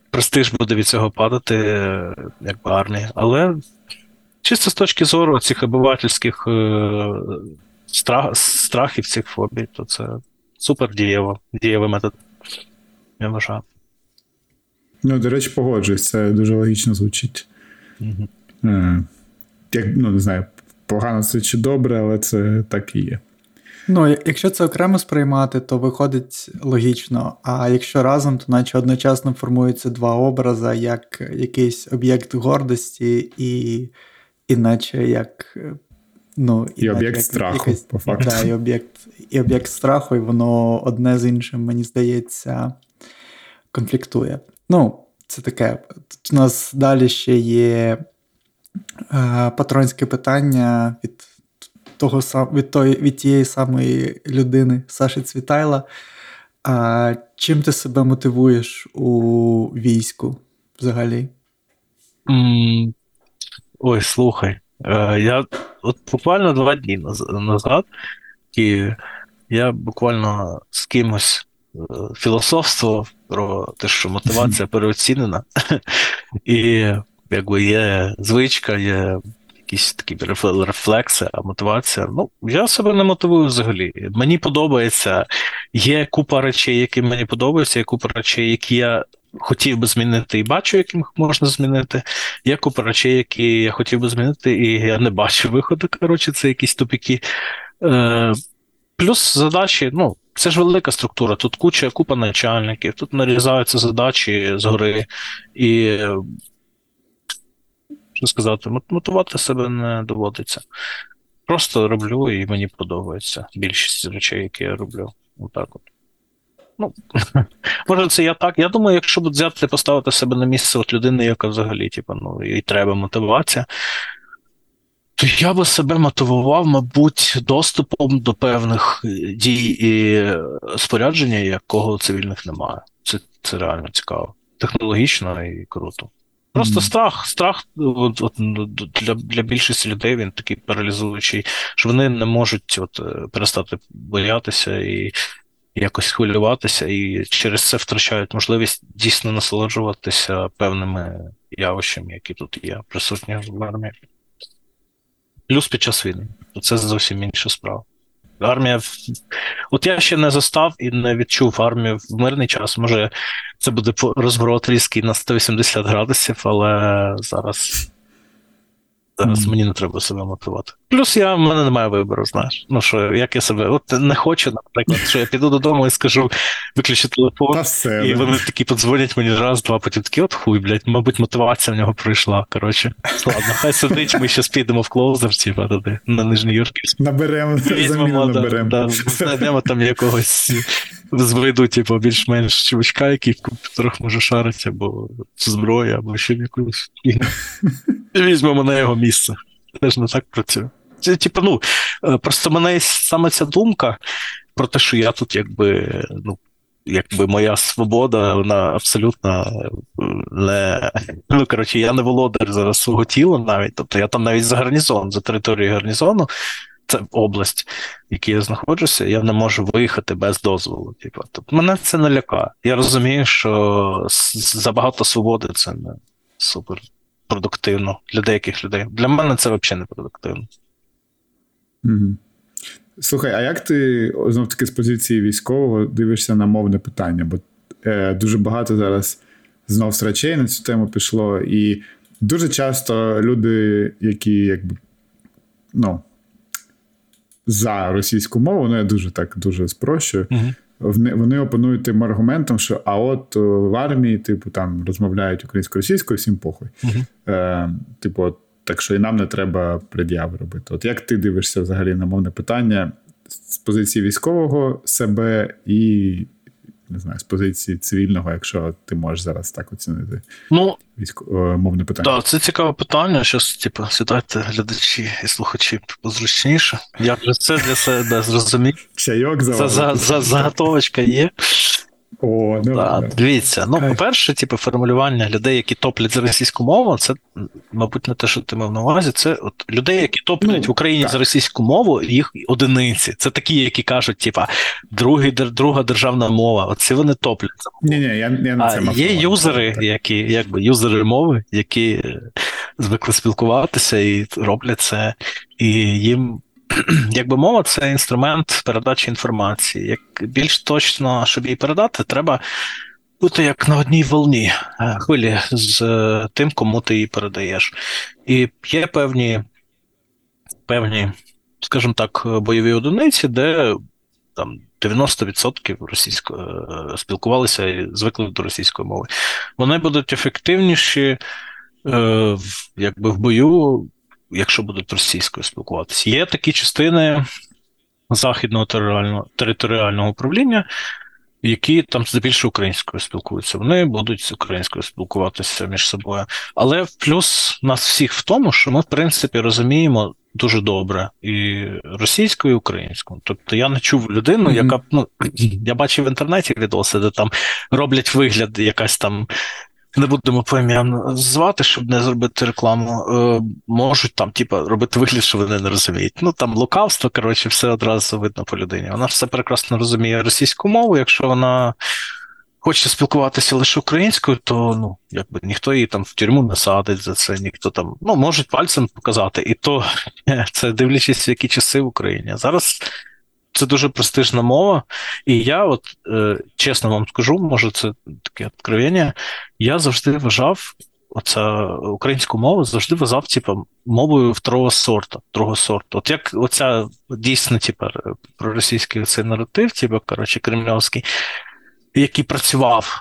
престиж буде від цього падати, е, якби армії. Але. Чисто з точки зору цих обивательських е, страх, страхів, цих фобій, то це супер дієво, дієвий метод. Я вважаю. Ну, до речі, погоджуюсь, це дуже логічно звучить. Угу. Як, Ну, не знаю, погано це чи добре, але це так і є. Ну, якщо це окремо сприймати, то виходить логічно. А якщо разом, то наче одночасно формуються два образи, як якийсь об'єкт гордості і іначе як. Ну, І об'єкт як, страху, якась, по факту. Да, і об'єкт і об'єкт страху, і воно одне з іншим, мені здається, конфліктує. Ну, це таке. Тут у нас далі ще є е, патронське питання від того від, той, від тієї самої людини Саші Цвітайла. А Чим ти себе мотивуєш у війську взагалі? Ой, слухай. Е, Я от буквально два дні назад і я буквально з кимось е, філософствував про те, що мотивація переоцінена, і якби є звичка, є якісь такі рефлекси, а мотивація. Ну, я себе не мотивую взагалі. Мені подобається, є купа речей, які мені подобаються, є купа речей, які я хотів би змінити і бачу, яким можна змінити. Є купа речей, які я хотів би змінити, і я не бачу виходу. Коротше, це якісь тупіки. Е, Плюс задачі, ну, це ж велика структура. Тут куча купа начальників, тут нарізаються задачі згори. І, що сказати, мотивувати себе не доводиться. Просто роблю, і мені подобається більшість речей, які я роблю. Отак от. Ну, може, це я так. Я думаю, якщо б взяти поставити себе на місце от людини, яка взагалі, типу, ну, їй треба мотивація, то я би себе мотивував, мабуть, доступом до певних дій і спорядження, якого цивільних немає. Це це реально цікаво. Технологічно і круто. Просто mm. страх, страх от, от, для для більшості людей він такий паралізуючий, що вони не можуть от, перестати боятися і якось хвилюватися і через це втрачають можливість дійсно насолоджуватися певними явищами, які тут є, присутні в армії. Плюс під час війни. Це зовсім інша справа. Армія. От я ще не застав і не відчув армію в мирний час. Може, це буде розворот різкий на 180 градусів, але зараз Зараз mm. мені не треба себе мотивувати. Плюс я в мене немає вибору, знаєш. Ну що, як я себе от не хочу, наприклад, що я піду додому і скажу виключи телефон, і вони такі подзвонять мені раз, два, потім такі, от хуй, блядь, мабуть, мотивація в нього пройшла. Коротше, ладно, хай сидить, ми ще підемо в клоузер, типа туди, на Нижній Юрківську. Наберемо, заміну наберемо. Да, знайдемо там якогось з виду, типу, більш-менш чувачка, який в комп'ютерах може шарити, або зброя, або ще якусь. І візьмемо на його місце. Теж не так працює. Це, типу, ну, е, просто мене саме ця думка про те, що я тут, якби, ну, якби моя свобода, вона абсолютно е, не. Ну, коротше, я не володар зараз свого тіла навіть. Тобто я там навіть за гарнізон, за територією гарнізону, це область, в якій я знаходжуся, я не можу виїхати без дозволу. Типу. Тобто мене це не лякає. Я розумію, що забагато свободи це не супер продуктивно для деяких людей. Для мене це взагалі не продуктивно. Угу. Слухай, а як ти знов таки з позиції військового дивишся на мовне питання? Бо е, дуже багато зараз знов срачей на цю тему пішло, і дуже часто люди, які якби ну, за російську мову, ну я дуже так дуже спрощую. Угу вони опанують тим аргументом, що а от в армії, типу, там розмовляють українсько-російською, всім похуй. Uh-huh. Е, Типу, от, так що і нам не треба пред'яви робити. От як ти дивишся взагалі на мовне питання з позиції військового себе і не знаю, з позиції цивільного, якщо ти можеш зараз так оцінити ну, військо... мовне питання. Так, це цікаве питання. Щось, типу, сідайте глядачі і слухачі позручніше. Я вже це для себе зрозумів. Чайок за, за, за, Заготовочка є. О, да, да. Дивіться, ну, по-перше, типу, формулювання людей, які топлять за російську мову, це, мабуть, не те, що ти мав на увазі. Це от людей, які топлять ну, в Україні так. за російську мову, їх одиниці. Це такі, які кажуть, типа, друга державна мова. Оці вони топлять. Ні, ні, я, я не це Є юзери, так. які, якби юзери мови, які звикли спілкуватися і роблять це, і їм якби мова це інструмент передачі інформації. Як більш точно, щоб її передати, треба бути як на одній волні е, хвилі з е, тим, кому ти її передаєш. І є певні, певні, скажімо так, бойові одиниці, де там 90% російської е, спілкувалися і звикли до російської мови. Вони будуть ефективніші. Якби в бою якщо будуть російською спілкуватися. Є такі частини західного територіального, територіального управління, які там здебільшого українською спілкуються. Вони будуть з українською спілкуватися між собою. Але плюс нас всіх в тому, що ми, в принципі, розуміємо. Дуже добре і російською, і українською. Тобто я не чув людину, яка ну я бачив в інтернеті відоси, де там роблять вигляд, якась там не будемо по ім'ям звати, щоб не зробити рекламу, е, можуть там, типа, робити вигляд, що вони не розуміють. Ну там лукавство, коротше, все одразу видно по людині. Вона все прекрасно розуміє російську мову. Якщо вона хоче спілкуватися лише українською, то ну, якби ніхто її там в тюрму не садить за це, ніхто там ну, можуть пальцем показати. І то це дивлячись, в які часи в Україні. Зараз це дуже престижна мова. І я, от е, чесно вам скажу, може, це таке откровення, я завжди вважав оця українську мову, завжди вважав, типу, мовою второго сорту. другого сорту. От як оця дійсно, типу, проросійський цей наратив, типу, коротше, кремльовський, який працював,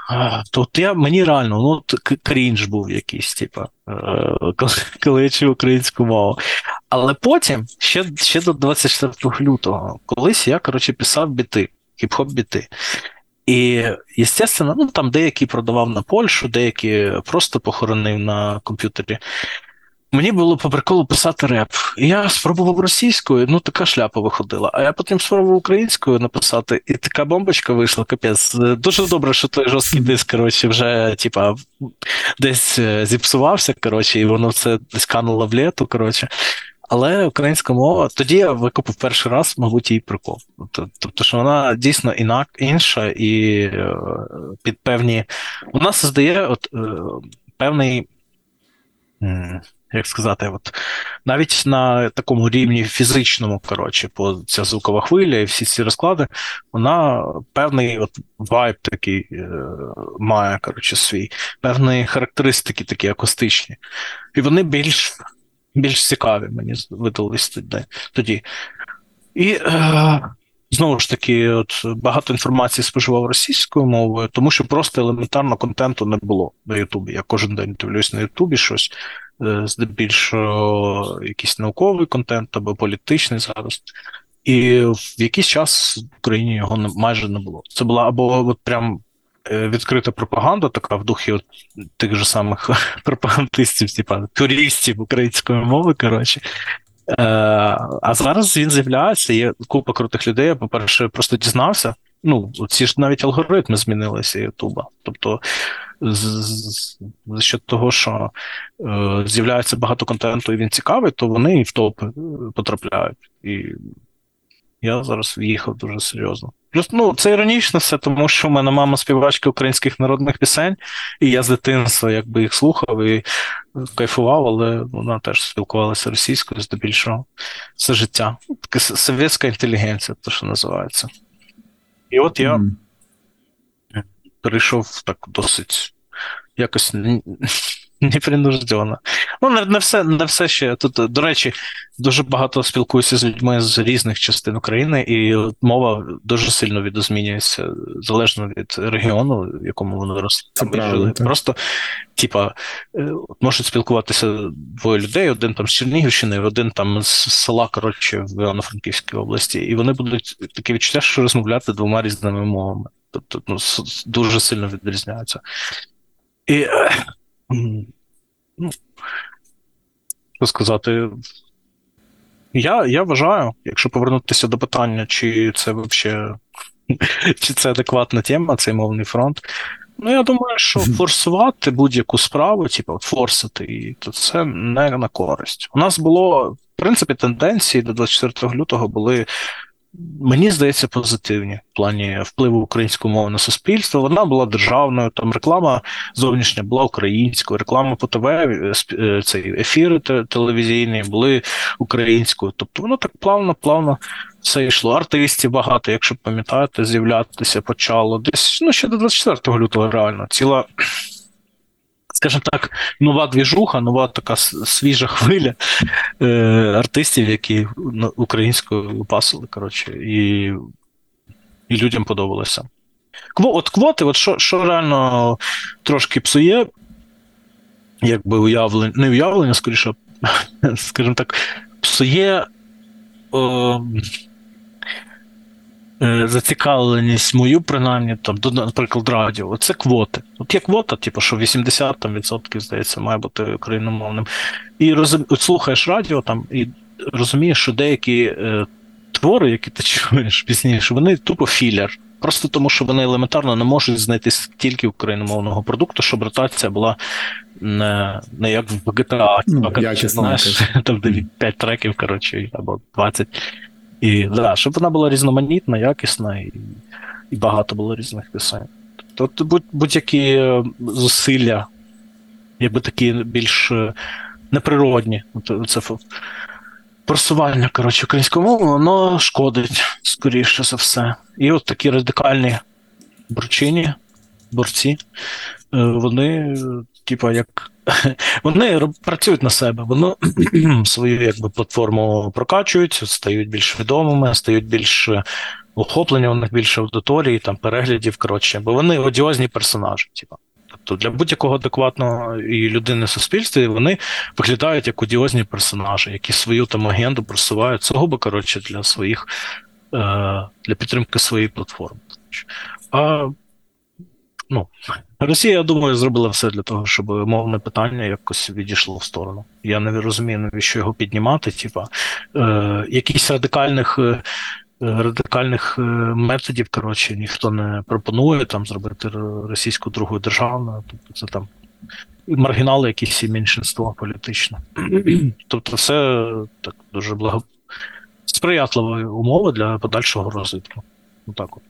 то от я мені реально ну, крінж був якийсь, типу, коли я чув українську мову. Але потім, ще ще до 24 лютого, колись я коротше, писав біти, хіп-хоп біти. І, звісно, ну там деякі продавав на Польщу, деякі просто похоронив на комп'ютері. Мені було по приколу писати реп. І я спробував російською, ну така шляпа виходила. А я потім спробував українською написати, і така бомбочка вийшла, капець. Дуже добре, що той жорсткий диск, коротше, вже типа, десь е, зіпсувався, коротше, і воно все десь кануло в літу, коротше. Але українська мова, тоді я викупив перший раз, мабуть, її прикол. Тобто, що вона дійсно інак, інша, і е, під певні. Вона создає от, е, певний. Як сказати, от навіть на такому рівні фізичному, коротше, по ця звукова хвиля і всі ці розклади, вона певний от вайб такий е, має, коротше, свій, певні характеристики такі акустичні. І вони більш більш цікаві, мені видались тоді. І е, знову ж таки, от багато інформації споживав російською мовою, тому що просто елементарно контенту не було на Ютубі. Я кожен день дивлюсь на Ютубі щось, здебільшого якийсь науковий контент або політичний зараз. І в якийсь час в Україні його майже не було. Це була або от прям Е, відкрита пропаганда, така в духі от тих же самих пропагандистів, типа туристів української мови. коротше. Е, А зараз він з'являється, є купа крутих людей. Я, по-перше, просто дізнався. Ну, ці ж навіть алгоритми змінилися Ютуба. Тобто, за що того, що е, з'являється багато контенту, і він цікавий, то вони і в топ е, потрапляють. І я зараз в'їхав дуже серйозно. Плюс ну, це іронічно все, тому що в мене мама співачка українських народних пісень, і я з дитинства якби їх слухав і кайфував, але вона теж спілкувалася російською здебільшого все життя. Така совєтська інтелігенція, то що називається. І от я mm. перейшов так досить якось непринуждено. Ну, не, не все не все ще. Тут, до речі, дуже багато спілкуюся з людьми з різних частин України, і мова дуже сильно відозмінюється залежно від регіону, в якому вони росли. Просто, типа, е, можуть спілкуватися двоє людей: один там з Чернігівщини, один там з села, коротше, в Івано-Франківській області, і вони будуть таке відчуття, що розмовляти двома різними мовами. Тобто ну, дуже сильно відрізняються. І ну, що сказати, я я вважаю, якщо повернутися до питання, чи це взагалі чи це адекватна тема, цей мовний фронт. Ну, я думаю, що форсувати будь-яку справу, типу, форсити її, то це не на користь. У нас було, в принципі, тенденції до 24 лютого були Мені здається, позитивні в плані впливу української мови на суспільство. Вона була державною, там реклама зовнішня була українською, реклама по ТВ, е, е, цей ефіри телевізійні були українською. Тобто воно так плавно, плавно все йшло. Артистів багато, якщо пам'ятаєте, з'являтися почало. Десь ну ще до 24 лютого реально ціла скажімо так, нова двіжуха, нова така свіжа хвиля е, артистів, які українською пасили, коротше, і і людям подобалося. Кво, от квоти, от що що реально трошки псує, якби уявлення, не уявлення, скоріше, скажімо так, псує. Е, зацікавленість мою, принаймні, там, до, наприклад, радіо, це квоти. От є квота, типу, що 80%, там, відсотків, здається, має бути україномовним. І розум... От слухаєш радіо там і розумієш, що деякі е, твори, які ти чуєш пізніше, вони тупо філер. Просто тому, що вони елементарно не можуть знайти стільки україномовного продукту, щоб ротація була не не як в GTA, ну, знаєш, там де 5 треків, коротше, або 20. І да, щоб вона була різноманітна, якісна і і багато було різних пісень. Тобто будь, будь-які е, зусилля, якби такі більш е, неприродні, це просування коротше, української мови, воно шкодить, скоріше за все. І от такі радикальні борчині, борці, е, вони, типа, як вони працюють на себе, вони свою якби платформу прокачують, стають більш відомими, стають більш охоплення, у них більше аудиторії, там переглядів, коротше, бо вони одіозні персонажі. Типу. Тобто для будь-якого адекватного і людини в суспільстві вони виглядають як одіозні персонажі, які свою там агенду просувають сугубо коротше, для своїх е, для підтримки своєї платформи. А ну, Росія, я думаю, зробила все для того, щоб мовне питання якось відійшло в сторону. Я не розумію, навіщо його піднімати. Типа е, якісь радикальних е, радикальних е, методів, коротше, ніхто не пропонує там зробити російську другу державну. Тобто це там маргінали, якісь і меншинство політичне. тобто, все так дуже благо... сприятливі умови для подальшого розвитку. Отак от.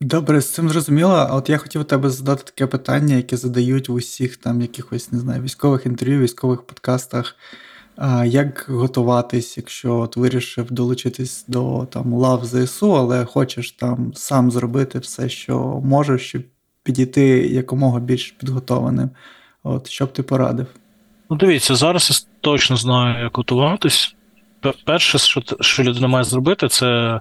Добре, з цим зрозуміло. А от я хотів у тебе задати таке питання, яке задають в усіх там якихось, не знаю, військових інтерв'ю, військових подкастах. А, Як готуватись, якщо от вирішив долучитись до там лав ЗСУ, але хочеш там сам зробити все, що можеш, щоб підійти якомога більш підготованим? От що б ти порадив? Ну, дивіться, зараз я точно знаю, як готуватись. Перше, що що людина має зробити, це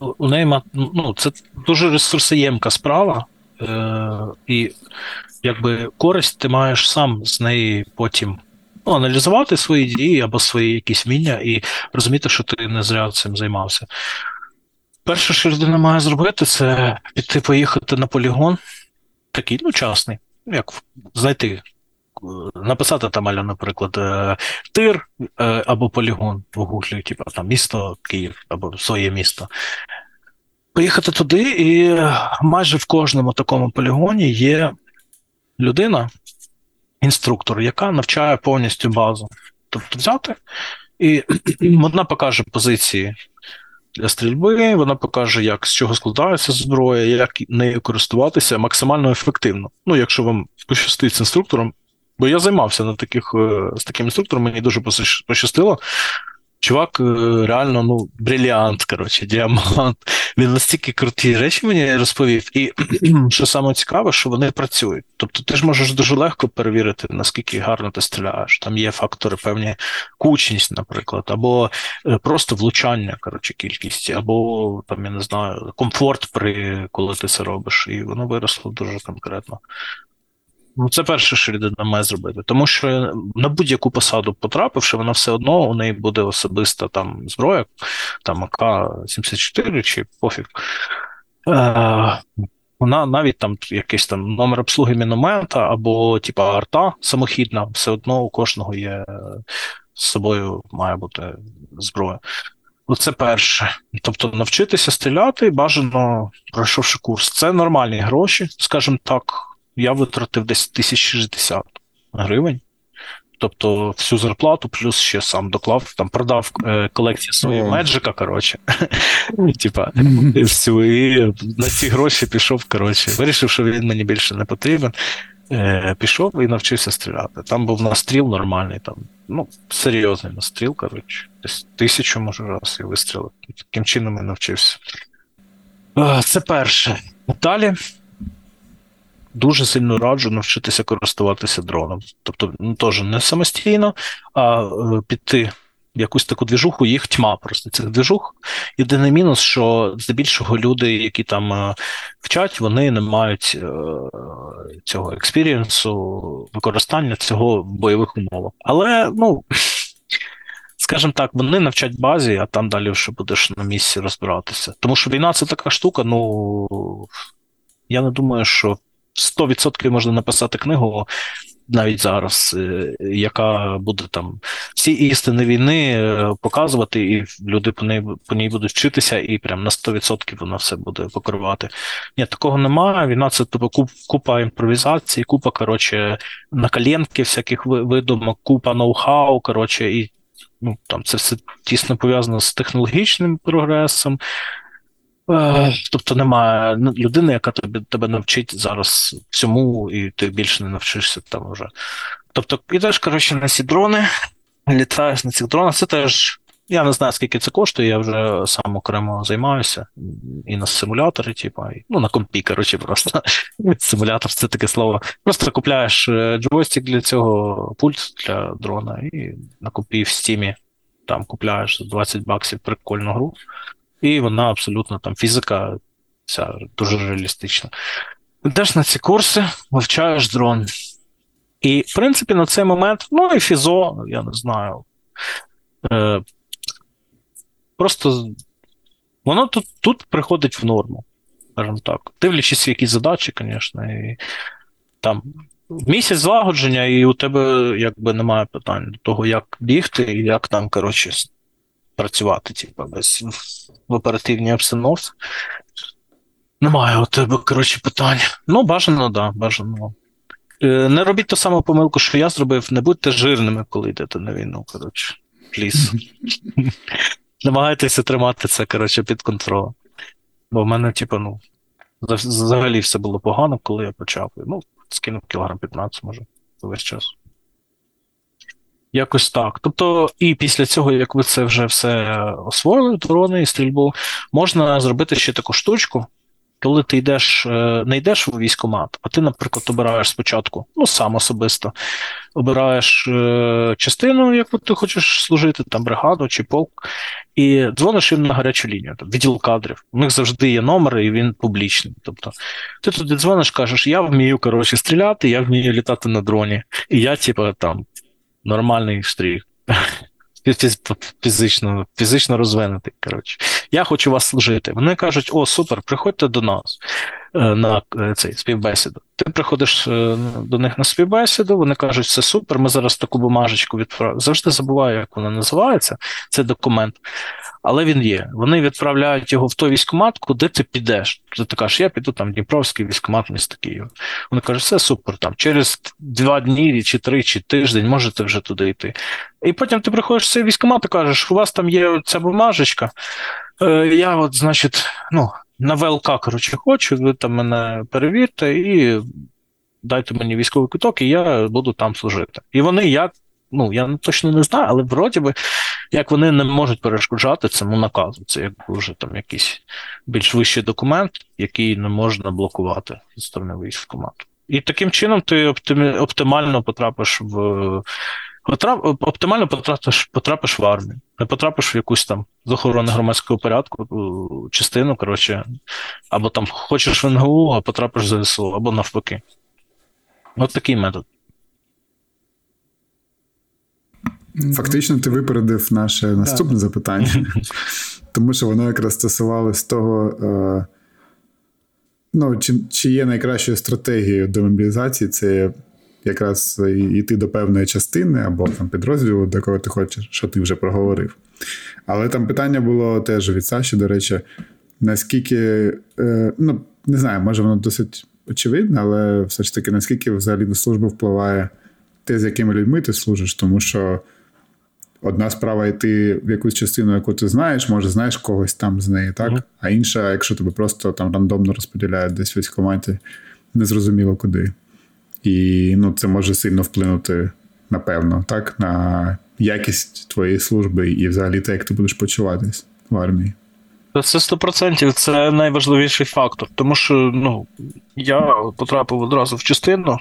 у неї ну, це дуже ресурсоємка справа, е, і якби користь ти маєш сам з неї потім ну, аналізувати свої дії або свої якісь вміння і розуміти, що ти не зря цим займався. Перше, що людина має зробити, це піти поїхати на полігон, такий, ну, частний, як знайти написати там, наприклад, е, тир е, або полігон в гуглі, типу там місто Київ або своє місто. Поїхати туди, і майже в кожному такому полігоні є людина, інструктор, яка навчає повністю базу. Тобто взяти, і вона покаже позиції для стрільби, вона покаже, як з чого складається зброя, як нею користуватися максимально ефективно. Ну, якщо вам пощастить з інструктором, Бо я займався на таких е, з таким інструктором, мені дуже пощастило. Чувак, е, реально, ну, бриліант, коротше, діамант. Він настільки круті речі мені розповів. І що саме цікаве, що вони працюють. Тобто ти ж можеш дуже легко перевірити, наскільки гарно ти стріляєш. Там є фактори, певні кучність, наприклад, або е, просто влучання, коротше, кількість, або там, я не знаю, комфорт, при коли ти це робиш. І воно виросло дуже конкретно. Ну, це перше, що людина має зробити. Тому що на будь-яку посаду потрапивши, вона все одно у неї буде особиста там зброя, там АК-74 чи пофіг. Е, Вона навіть там якийсь там номер обслуги міномета або типа арта самохідна, все одно у кожного є з собою має бути зброя. Це перше. Тобто навчитися стріляти бажано пройшовши курс. Це нормальні гроші, скажімо так я витратив десь 1060 гривень. Тобто всю зарплату, плюс ще сам доклав, там продав е, колекцію своєї меджика, коротше. Типа, і на ці гроші пішов, коротше. Вирішив, що він мені більше не потрібен. Е, Пішов і навчився стріляти. Там був настріл нормальний, там, ну, серйозний настріл, коротше. Десь тисячу, може, раз і вистрілив. Таким чином я навчився. Е, це перше. Далі дуже сильно раджу навчитися користуватися дроном. Тобто, ну теж не самостійно, а е, піти в якусь таку двіжуху, їх тьма просто цих двіжух. Єдиний мінус, що здебільшого люди, які там е, вчать, вони не мають е, цього експірієнсу, використання цього в бойових умовах. Але, ну. Скажімо так, вони навчать базі, а там далі вже будеш на місці розбиратися. Тому що війна це така штука, ну я не думаю, що 100% можна написати книгу навіть зараз, е, яка буде там всі істини війни е, показувати, і люди по ній по ній будуть вчитися, і прям на 100% вона все буде покривати. Ні, такого немає. Війна це тобто, купа імпровізації, купа коротше, накалєнки всяких видумок, купа ноу-хау. коротше, і ну, там Це все тісно пов'язано з технологічним прогресом. Е, тобто немає людини, яка тобі тебе навчить зараз всьому, і ти більше не навчишся там вже. Тобто, ідеш, коротше, на ці дрони, літаєш на цих дронах, це теж. Я не знаю, скільки це коштує, я вже сам окремо займаюся. І на симуляторі, типу, і, ну, на компі, коротше, просто. Симулятор це таке слово. Просто купляєш е, джойстик для цього, пульт для дрона, і на компі в стімі там купляєш за 20 баксів прикольну гру і вона абсолютно там фізика вся дуже реалістична. Йдеш на ці курси, вивчаєш дрон. І, в принципі, на цей момент, ну і Фізо, я не знаю. Е, Просто воно тут тут приходить в норму, скажімо так. Дивлячись, які задачі, звісно, і там місяць злагодження, і у тебе якби немає питань до того, як бігти, і як там, коротше, працювати, типу, без в оперативній обстановці. Немає у тебе, коротше, питань. Ну, бажано, так, да, бажано. Е, не робіть ту саму помилку, що я зробив, не будьте жирними, коли йдете на війну. коротше. Пліс. Намагайтеся тримати це, коротше, під контролем. Бо в мене, типу, ну, взагалі все було погано, коли я почав. Ну, скинув кілограм 15, може, весь час. Якось так. Тобто, і після цього, як ви це вже все освоїли, дрони і стрільбу, можна зробити ще таку штучку коли ти йдеш, е, не йдеш у військкомат, а ти, наприклад, обираєш спочатку, ну сам особисто, обираєш е, частину, яку ти хочеш служити, там бригаду чи полк, і дзвониш їм на гарячу лінію, там, відділ кадрів. У них завжди є номер, і він публічний. Тобто, ти туди дзвониш, кажеш, я вмію коротше, стріляти, я вмію літати на дроні, і я, типу, там нормальний стрій фізично фізично розвинутий. Коротше. Я хочу вас служити. Вони кажуть: о, супер, приходьте до нас е, на е, цей співбесіду. Ти приходиш е, до них на співбесіду, вони кажуть, все супер, ми зараз таку бумажечку відправимо. Завжди забуваю, як вона називається, цей документ але він є. Вони відправляють його в той військкомат, куди ти підеш. Ти кажеш, я піду там Дніпровський військкомат міста Києва. Вони кажуть, все супер, там через два дні, чи три, чи тиждень можете вже туди йти. І потім ти приходиш в цей військкомат і кажеш, у вас там є ця бумажечка. Е, я, от, значить, ну, на ВЛК, коротше, хочу, ви там мене перевірте і дайте мені військовий куток, і я буду там служити. І вони як. Ну, я точно не знаю, але вроді би як вони не можуть перешкоджати цьому наказу. Це як вже там якийсь більш вищий документ, який не можна блокувати зі сторони військкомату. І таким чином ти оптимально потрапиш в. Оптимально потрапиш потрапиш в армію, не потрапиш в якусь там з охорони громадського порядку частину, коротше, або там хочеш в НГУ, а потрапиш в ЗСУ, або навпаки. От такий метод. Фактично, ти випередив наше наступне запитання, тому що воно якраз стосувалось того, е, ну, чи чи є найкращою стратегією демобілізації, це якраз йти до певної частини або там підрозділу, до кого ти хочеш, що ти вже проговорив. Але там питання було теж від Саші, до речі, наскільки, е, ну, не знаю, може воно досить очевидне, але все ж таки, наскільки взагалі на службу впливає те, з якими людьми ти служиш, тому що. Одна справа йти в якусь частину, яку ти знаєш, може, знаєш когось там з неї, так? Mm-hmm. А інша, якщо тебе просто там рандомно розподіляють десь в військкоматі, незрозуміло куди. І ну, це може сильно вплинути, напевно, так, на якість твоєї служби і взагалі те, як ти будеш почуватись в армії. Це 100% це найважливіший фактор. Тому що ну, я потрапив одразу в частину.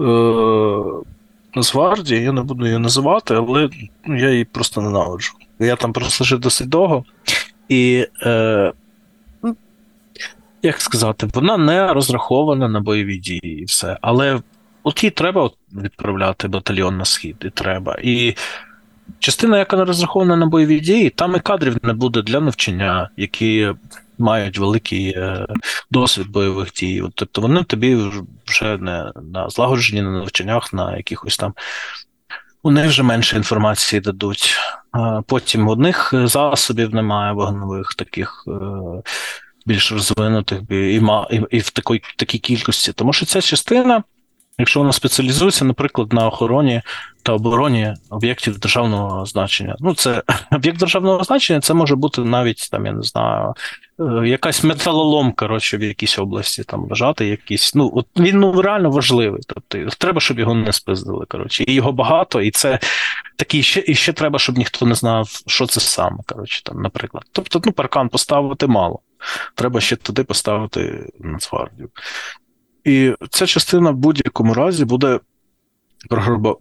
Е- Нацгвардії, я не буду її називати, але ну, я її просто ненавиджу. Я там прослужив досить довго. І, е, ну, як сказати, вона не розрахована на бойові дії і все. Але от їй треба відправляти батальйон на схід, і треба. І частина, яка не розрахована на бойові дії, там і кадрів не буде для навчання, які мають великий е, досвід бойових дій. От, Тобто вони тобі вже не на злагодженні на навчаннях, на якихось там. У них вже менше інформації дадуть. Потім одних засобів немає вогневих, таких е, більш розвинутих і в такій кількості. Тому що ця частина, якщо вона спеціалізується, наприклад, на охороні та обороні об'єктів державного значення. Ну, це об'єкт державного значення, це може бути навіть там, я не знаю, е, якась металолом, коротше, в якійсь області там лежати, якісь. Ну, от він ну реально важливий. Тобто треба, щоб його не спиздили. Коротше, і його багато, і це такий ще і ще треба, щоб ніхто не знав, що це саме. Коротше, там, наприклад. Тобто, ну, паркан поставити мало. Треба ще туди поставити Нацгвардію. І ця частина в будь-якому разі буде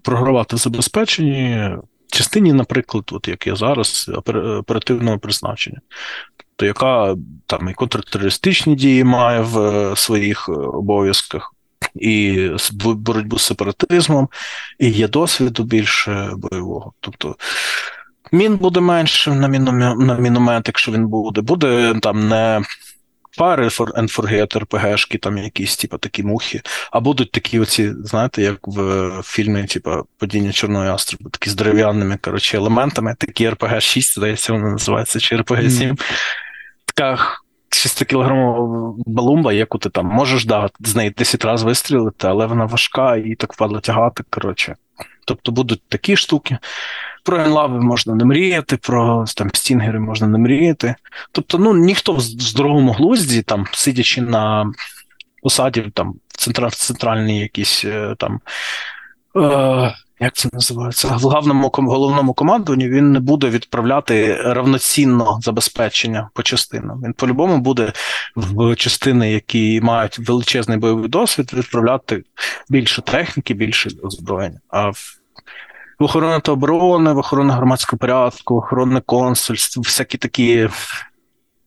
програвати в забезпеченні частині, наприклад, от як я зараз, оперативного призначення, то яка там і контртерористичні дії має в е, своїх е, обов'язках, і боротьбу з сепаратизмом, і є досвіду більше бойового. Тобто мін буде менше на міномет, якщо він буде, буде там не And Forget РПГшки, там якісь, типу, такі мухи. А будуть такі, оці, знаєте, як в фільмі, типу, Падіння Чорної Астроби, такі з дерев'яними коротше, елементами, такі RPG 6, здається, воно називається, чи RPG 7. Mm. Така 600-кілограмова балумба, яку ти там можеш да, з неї 10 разів вистрілити, але вона важка і так впадло тягати. коротше. Тобто будуть такі штуки. Про енлави можна не мріяти, про там стінгери можна не мріяти. Тобто, ну ніхто в здоровому глузді, там, сидячи на посаді там, в центральній якійсь е, там. Е, як це називається? В главному головному командуванні він не буде відправляти равноцінно забезпечення по частинам. Він по-любому буде в частини, які мають величезний бойовий досвід, відправляти більше техніки, більше озброєння. А в в охорони та оборони, в охорони громадського порядку, охорони консульств, всякі такі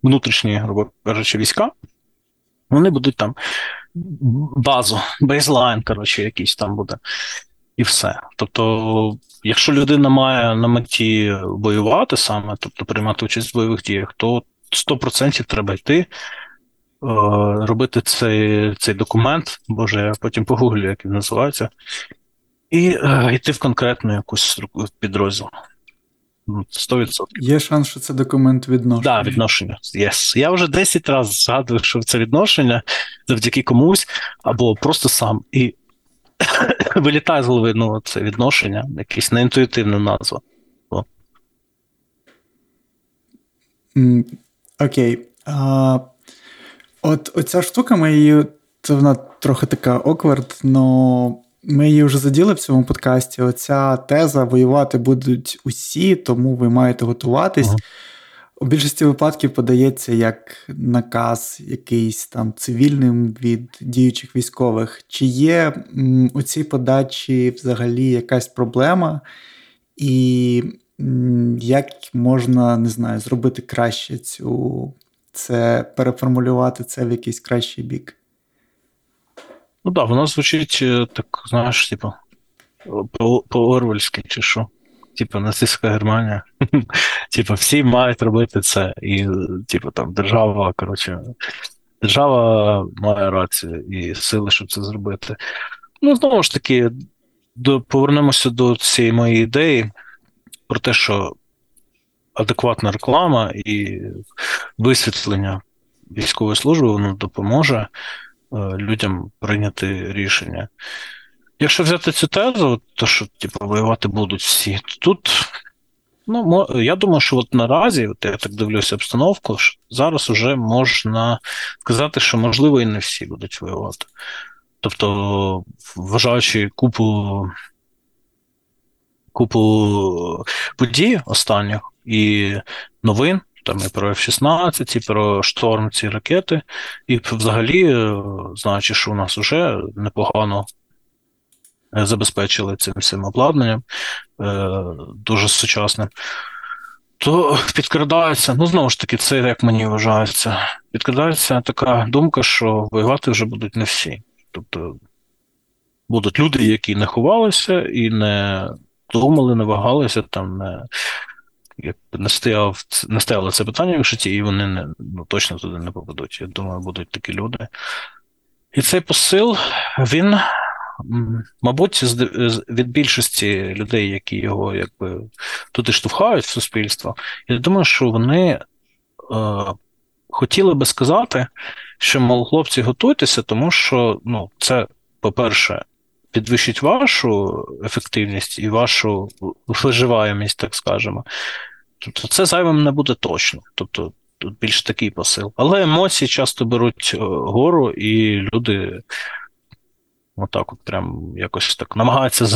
внутрішні, грубо кажучи, війська, вони будуть там базу, бейзлайн, коротше, якийсь там буде. І все. Тобто, якщо людина має на меті воювати саме, тобто приймати участь в бойових діях, то 100% треба йти, е, робити цей цей документ, боже, я потім погуглю, як він називається, і е, йти в конкретну якусь підрозділ. 100%. Ну, Є шанс, що це документ відношення. Так, да, відношення. Yes. Я вже 10 разів згадую, що це відношення завдяки комусь, або просто сам. І вилітає з голови ну, це відношення, якась неінтуїтивна назва. Окей. А, От оця штука, ми її, це вона трохи така оквард, але ми її вже заділи в цьому подкасті. Оця теза воювати будуть усі, тому ви маєте готуватись. Ага. У більшості випадків подається як наказ якийсь там цивільним від діючих військових. Чи є у цій подачі взагалі якась проблема, і як можна не знаю, зробити краще цю це переформулювати це в якийсь кращий бік? Ну так, да, воно звучить е, так, знаєш, типу, по-орвельськи чи що. Типу, нацистська Германія. Типу, всі мають робити це. І, типу, там держава, коротше, держава має рацію і сили, щоб це зробити. Ну, знову ж таки, до, повернемося до цієї моєї ідеї про те, що адекватна реклама і висвітлення військової служби воно допоможе е, людям прийняти рішення. Якщо взяти цю тезу, то що типу, воювати будуть всі, тут ну, я думаю, що от наразі, от я так дивлюся обстановку, що зараз вже можна сказати, що можливо і не всі будуть воювати. Тобто, вважаючи купу купу подій останніх і новин, там і про F-16, і про шторм ці ракети, і взагалі, знаючи, що у нас вже непогано Е, забезпечили цим всім обладнанням е, дуже сучасним. То підкрадається, ну знову ж таки, це як мені вважається, підкрадається така думка, що воювати вже будуть не всі. Тобто будуть люди, які не ховалися і не думали, не вагалися, там не як не стояв, не стояло це питання в житті, і вони не, ну, точно туди не попадуть. Я думаю, будуть такі люди. І цей посил, він мабуть, від більшості людей, які його якби туди штовхають в суспільство, я думаю, що вони е, хотіли би сказати, що, мол, хлопці, готуйтеся, тому що ну, це, по-перше, підвищить вашу ефективність і вашу виживаємість, так скажемо. Тобто, це зайвим не буде точно. Тобто, тут більш такий посил. Але емоції часто беруть е, гору, і люди Отак, от прям якось так намагаються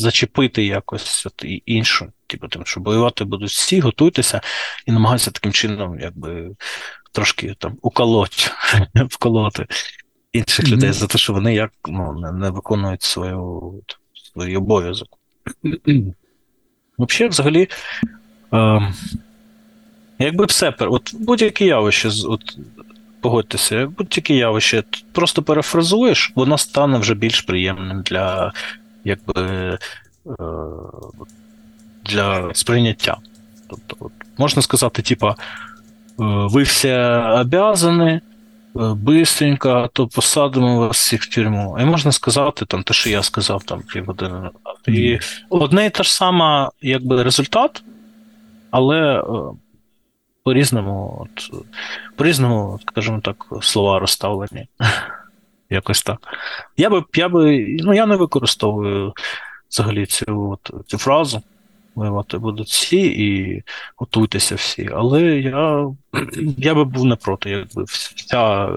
зачепити якось от іншу. Типу, тим, що воювати будуть всі, готуйтеся і намагаються таким чином, якби трошки там уколоть, вколоти інших mm-hmm. людей за те, що вони як ну, не, не виконують свою, свій обов'язок. Взагалі, взагалі, е, якби все, от будь-яке явище, от погодьтеся, будь-яке явище, просто перефразуєш, воно стане вже більш приємним для якби, е, для сприйняття. Тобто, от, можна сказати, типа, е, ви всі обязані, е, бистренько, то посадимо вас всіх в тюрму. І можна сказати, там, те, що я сказав там півгодини назад. І одне і те ж саме, якби результат, але по-різному, от, по-різному, скажімо так, слова розставлені. Якось так. Я би, я би, ну я не використовую взагалі цю от, цю фразу. Воювати будуть всі і готуйтеся всі. Але я я би був не проти, якби вся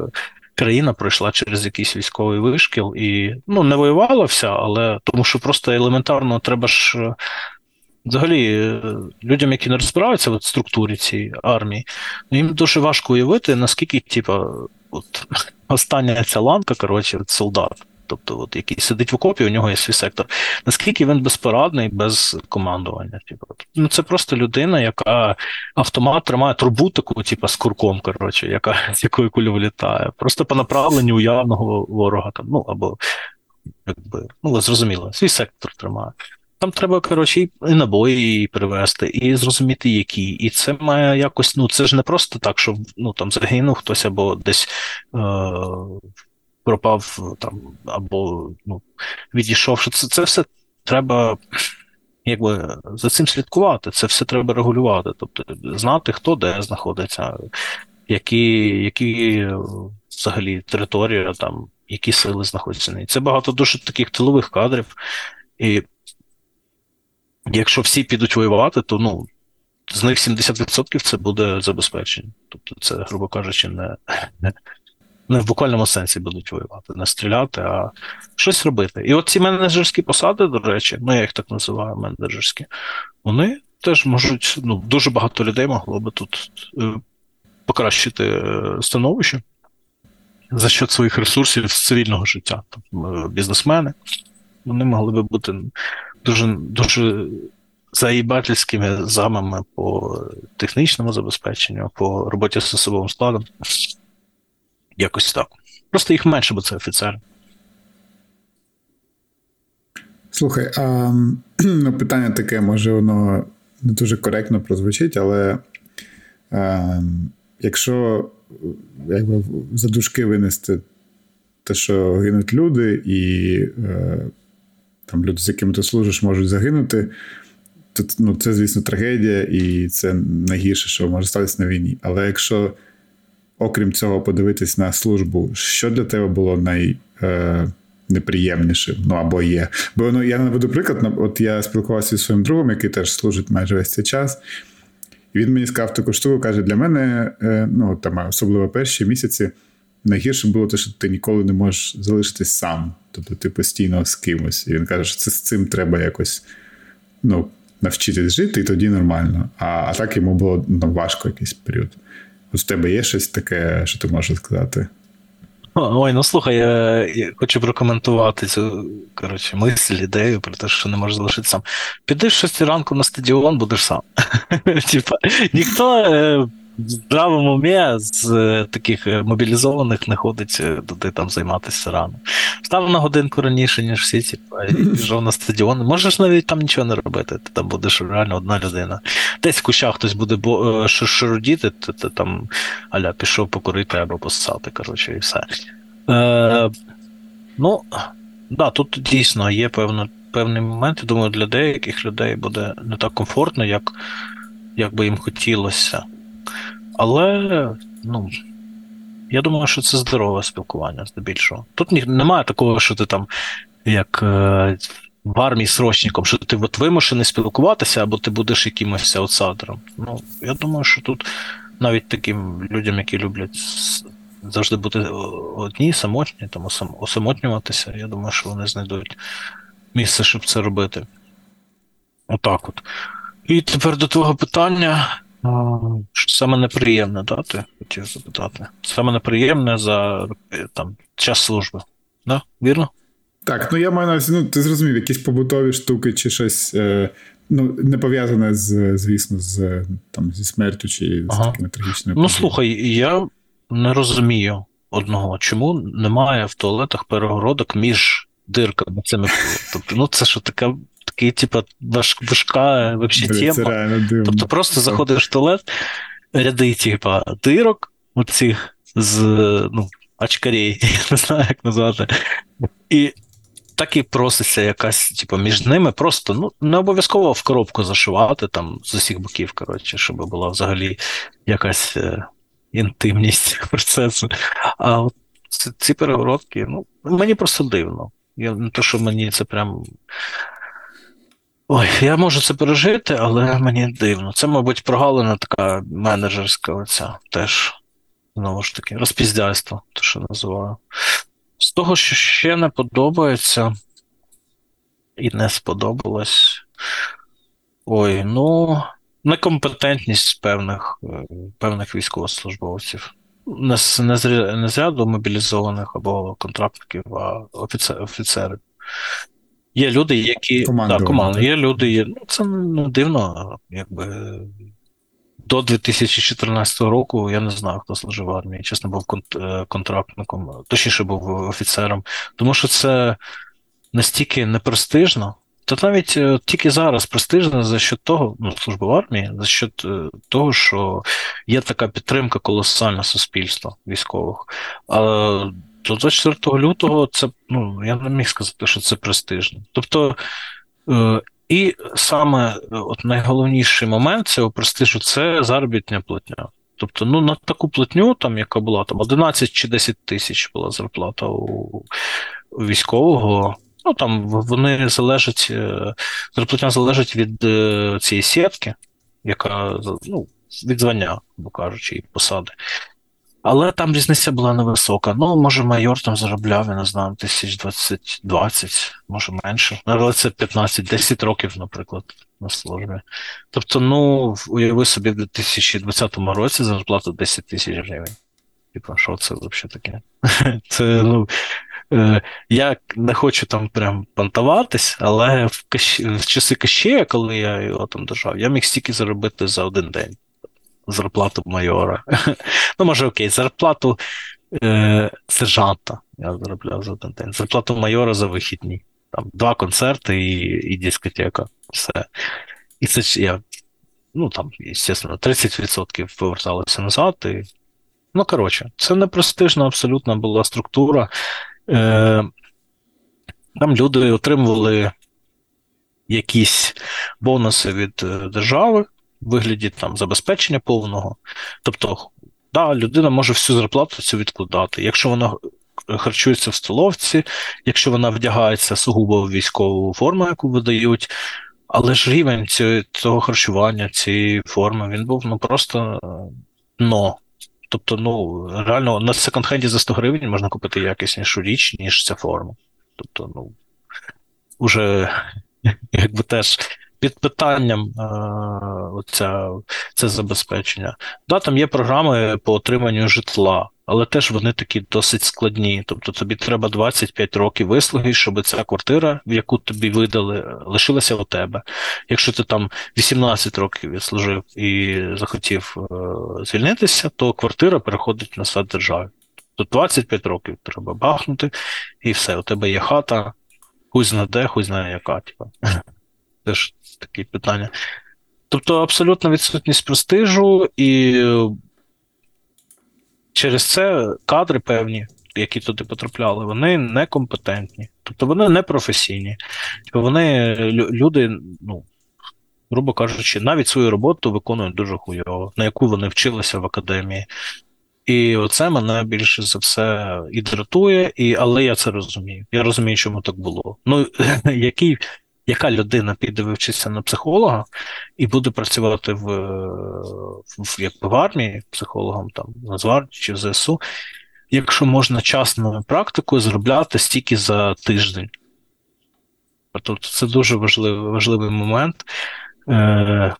країна пройшла через якийсь військовий вишкіл і ну, не воювала вся, але тому що просто елементарно треба ж. Взагалі, людям, які не розбираються в структурі цієї армії, ну, їм дуже важко уявити, наскільки, типа, от остання ця ланка, коротше, солдат, тобто, от, який сидить в окопі, у нього є свій сектор. Наскільки він безпорадний без командування? Типу, ну це просто людина, яка автомат тримає трубу таку, типу, з курком, коротше, яка з якої куля вилітає. Просто по направленню уявного ворога там, ну або якби, ну зрозуміло, свій сектор тримає. Там треба, коротше, і набої привезти, і зрозуміти, які. І це має якось, ну це ж не просто так, що ну там загинув хтось або десь е- пропав там, або ну, відійшов. Що це, це все треба якби за цим слідкувати, це все треба регулювати. Тобто знати, хто де знаходиться, які які взагалі територія, там, які сили знаходяться. І це багато дуже таких тилових кадрів. І якщо всі підуть воювати, то ну. З них 70% це буде забезпечення. Тобто, це, грубо кажучи, не не, не в буквальному сенсі будуть воювати, не стріляти, а щось робити. І от ці менеджерські посади, до речі, ну я їх так називаю менеджерські, вони теж можуть, ну, дуже багато людей могло би тут е, покращити е, становище за счет своїх ресурсів з цивільного життя. Е, бізнесмени, вони могли би бути дуже дуже заїбательськими замами по технічному забезпеченню, по роботі з особовим складом. Якось так. Просто їх менше, бо це офіцери. Слухай, а ну, питання таке, може, воно не дуже коректно прозвучить, але а, якщо якби, за дужки винести те, що гинуть люди, і е, там люди, з якими ти служиш, можуть загинути, то ну, це, звісно, трагедія, і це найгірше, що може статися на війні. Але якщо окрім цього, подивитись на службу, що для тебе було найнеприємнішим? Е, ну або є. Бо ну, я наведу приклад, от я спілкувався зі своїм другом, який теж служить майже весь цей час. І він мені сказав таку штуку, каже: для мене, е, ну там особливо перші місяці, найгірше було те, що ти ніколи не можеш залишитись сам. Тобто ти постійно з кимось. І він каже, що це з цим треба якось ну, навчитись жити, і тоді нормально. А а так йому було ну, важко якийсь період. От в тебе є щось таке, що ти можеш сказати? Ой, ну слухай, я, я хочу прокоментувати цю коротше, мисль, ідею про те, що не можеш залишити сам. В 6 ранку на стадіон, будеш сам. Типа, ніхто е, в здравому умі з е, таких е, мобілізованих не ходить е, туди там займатися рано. Став на годинку раніше, ніж всі, типа, і пішов на стадіон. Можеш навіть там нічого не робити. Ти там будеш реально одна людина. Десь в кущах хтось буде бо, шарудіти, ти, ти там аля пішов покурити або посати, коротше, і все. Е, Ну, да, тут дійсно є певно, певний момент. Я думаю, для деяких людей буде не так комфортно, як, як би їм хотілося. Але, ну. Я думаю, що це здорове спілкування здебільшого. Тут немає такого, що ти там, як е, в армії срочником, що ти от вимушений спілкуватися, або ти будеш якимось аутсайдером. Ну, я думаю, що тут навіть таким людям, які люблять завжди бути одні, самотні, там осамотнюватися, я думаю, що вони знайдуть місце, щоб це робити. Отак от. І тепер до твого питання. Саме неприємне, да, ти хотів запитати. Саме неприємне за там, час служби. Да? Вірно? Так, ну я маю на увазі, ну ти зрозумів, якісь побутові штуки чи щось е, ну, не пов'язане з, звісно, з там, зі смертю чи ага. з такими трагічними. Ну, слухай, я не розумію одного, чому немає в туалетах перегородок між дирками цими. Тобто, ну це що така такий, типа, важ, важка вообще Блин, тема. Тобто просто заходиш в туалет, ряди, типа, дирок, оцих з ну, очкарей, я не знаю, як назвати. І так і проситься якась, типу, між ними просто ну, не обов'язково в коробку зашивати там з усіх боків, коротше, щоб була взагалі якась е, інтимність процесу. А от ці перегородки, ну, мені просто дивно. Я Не то, що мені це прям. Ой, я можу це пережити, але мені дивно. Це, мабуть, прогалина така менеджерська оця теж. Знову ж таки, розпіздяйство, то що називаю. З того, що ще не подобається, і не сподобалось. Ой, ну, некомпетентність певних е, певних військовослужбовців. Не з, не, з, не з ряду мобілізованих або контрактників, а офіцер, офіцери. Є люди, які. Да, команда. Є люди, є. Ну, це не дивно, якби до 2014 року я не знаю, хто служив в армії. Чесно, був е, контрактником, точніше був офіцером. Тому що це настільки непрестижно. Та навіть е, тільки зараз престижно за що того, ну, служба в армії, за що е, того, що є така підтримка колосальна суспільства військових. А до 24 лютого це ну я не міг сказати, що це престижно. Тобто і саме е, от найголовніший момент цього престижу це заробітня платня. Тобто, ну на таку платню, там, яка була там 11 чи 10 тисяч була зарплата у, у військового. Ну там вони залежать, е, зарплатня залежить від е, цієї сітки, яка ну, від звання, бо кажучи, і посади. Але там різниця була невисока. Ну, може, майор там заробляв, я не знаю, тисяч 20, 20, може менше. Але це 15-10 років, наприклад, на службі. Тобто, ну, уяви собі, в 2020 році зарплата 10 тисяч гривень. Типа, що це взагалі таке? Це, ну, е, я не хочу там прям понтуватись, але в, кащ... в часи Кащея, коли я його там держав, я міг стільки заробити за один день зарплату майора. Ну, може, окей, зарплату е, сержанта я заробляв за один день. Зарплату майора за вихідні. Там Два концерти і і дискотека. Все. І це я, ну там, звісно, 30% поверталося назад. І... Ну, коротше, це не престижна абсолютно була структура. Е, Там люди отримували якісь бонуси від е, держави вигляді там забезпечення повного. Тобто, да, людина може всю зарплату цю відкладати. Якщо вона харчується в столовці, якщо вона вдягається сугубо в військову форму, яку видають, але ж рівень цього харчування, цієї форми, він був ну просто но. Тобто, ну, реально на секонд-хенді за 100 гривень можна купити якіснішу річ, ніж ця форма. Тобто, ну, уже якби теж під питанням е, оця, це забезпечення. Да, там є програми по отриманню житла, але теж вони такі досить складні. Тобто тобі треба 25 років вислуги, щоб ця квартира, в яку тобі видали, лишилася у тебе. Якщо ти там 18 років відслужив і захотів е, звільнитися, то квартира переходить на сад держави. То 25 років треба бахнути, і все, у тебе є хата, хуй зна де, хуй знає яка. Типа. Теж такі питання. Тобто абсолютна відсутність престижу, і через це кадри певні, які туди потрапляли, вони некомпетентні. Тобто вони не професійні. Тобто вони люди, ну, грубо кажучи, навіть свою роботу виконують дуже хуйово, на яку вони вчилися в академії. І оце мене більше за все і дратує, і, але я це розумію. Я розумію, чому так було. Ну, який яка людина піде вивчитися на психолога і буде працювати в в, як в армії психологом там Нацгвардії чи в ЗСУ, якщо можна часною практикою зробляти стільки за тиждень. Тобто це дуже важливий важливий момент. Е,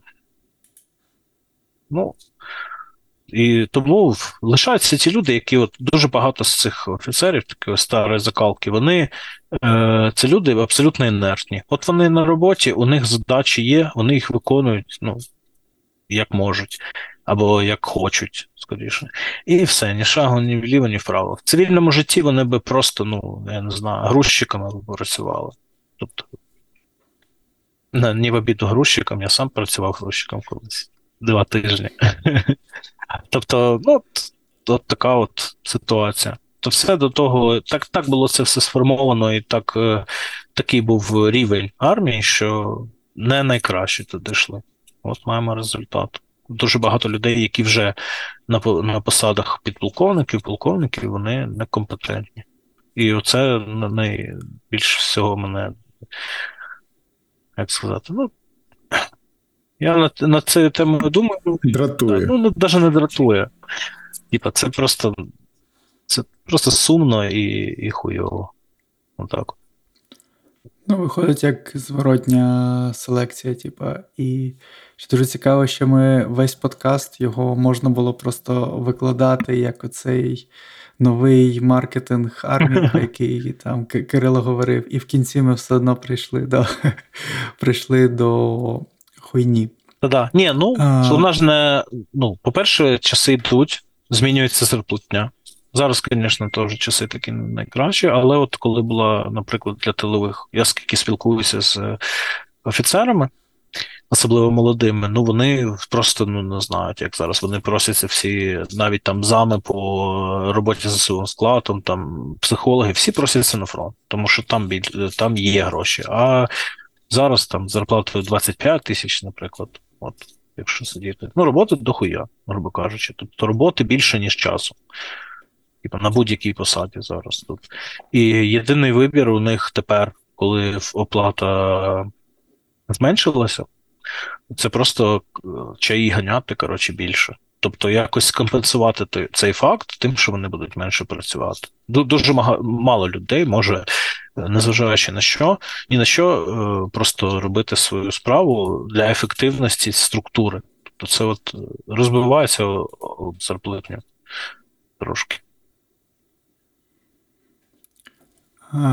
Ну, і тому лишаються ті люди, які от дуже багато з цих офіцерів, такі старої закалки, вони е, це люди абсолютно інертні. От вони на роботі, у них задачі є, вони їх виконують ну, як можуть, або як хочуть, скоріше. І все, ні шагу, ні вліво, ні вправо. В цивільному житті вони би просто, ну, я не знаю, грузчиками працювали. Тобто, не в обіду грузчикам, я сам працював грузчиком колись два тижні. Тобто, ну, от, така от ситуація. Тобто, все до того, так так було це все сформовано, і так, е, такий був рівень армії, що не найкраще туди йшли. От маємо результат. Дуже багато людей, які вже на на посадах підполковників, полковників, вони некомпетентні. І оце найбільше всього мене, як сказати, ну. Я над, над цією темою думаю. Дратує. Ну, навіть не дратує. Типа, це просто це просто сумно і і хуйово. Отак. Ну, виходить, як зворотня селекція, типа, і що дуже цікаво, що ми весь подкаст його можна було просто викладати як оцей новий маркетинг армії, який там Кирило говорив, і в кінці ми все одно прийшли до прийшли до хуйні. Та-да. Ні, ну а... вона ж не. Ну, по-перше, часи йдуть, змінюється зарплатня. Зараз, звісно, теж часи такі не найкращі, але от коли була, наприклад, для тилових, я скільки спілкуюся з е, офіцерами, особливо молодими, ну вони просто ну не знають, як зараз вони просяться всі, навіть там зами по роботі з своїм складом, там психологи, всі просяться на фронт, тому що там там є гроші. А зараз там зарплатою 25 тисяч, наприклад, от якщо сидіти. Ну, роботи дохуя, грубо кажучи. Тобто роботи більше, ніж часу. Типа на будь-якій посаді зараз тут. І єдиний вибір у них тепер, коли оплата зменшилася, це просто е, чаї ганяти, коротше, більше. Тобто якось компенсувати цей факт тим, що вони будуть менше працювати. Дуже мало людей може, незважаючи на що, ні на що, е, просто робити свою справу для ефективності структури. Тобто це от розбивається об зарплатню трошки.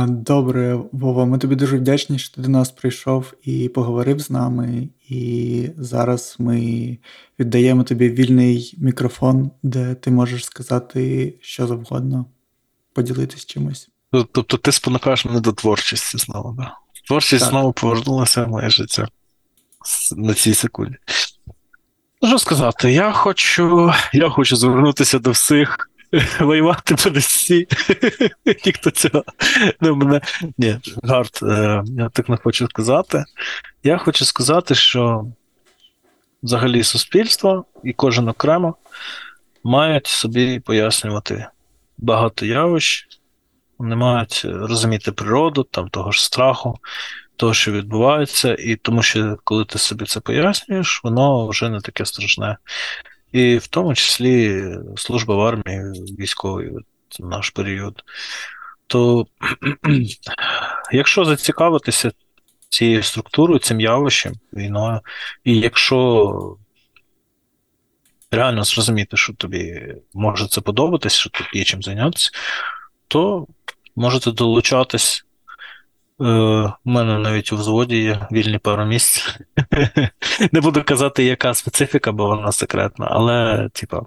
Добре, Вова, ми тобі дуже вдячні, що ти до нас прийшов і поговорив з нами. І зараз ми віддаємо тобі вільний мікрофон, де ти можеш сказати що завгодно, поділитись чимось. Тобто ти спонукаєш мене до творчості знову, да? Творчість так. знову повернулася в моє життя на цій секунді. Що сказати, я хочу я хочу звернутися до всіх воювати будуть всі. Ніхто цього не мене. Ні, гард, е, я так не хочу сказати. Я хочу сказати, що взагалі суспільство і кожен окремо мають собі пояснювати багато явищ, вони мають розуміти природу, там того ж страху, того, що відбувається, і тому що коли ти собі це пояснюєш, воно вже не таке страшне і в тому числі служба в армії військової в наш період. То якщо зацікавитися цією структурою, цим явищем, війною, і якщо реально зрозуміти, що тобі може це подобатись, що тут є чим зайнятися, то можете долучатись у мене навіть у взводі є вільні пару місць. Не буду казати, яка специфіка, бо вона секретна, але, типа,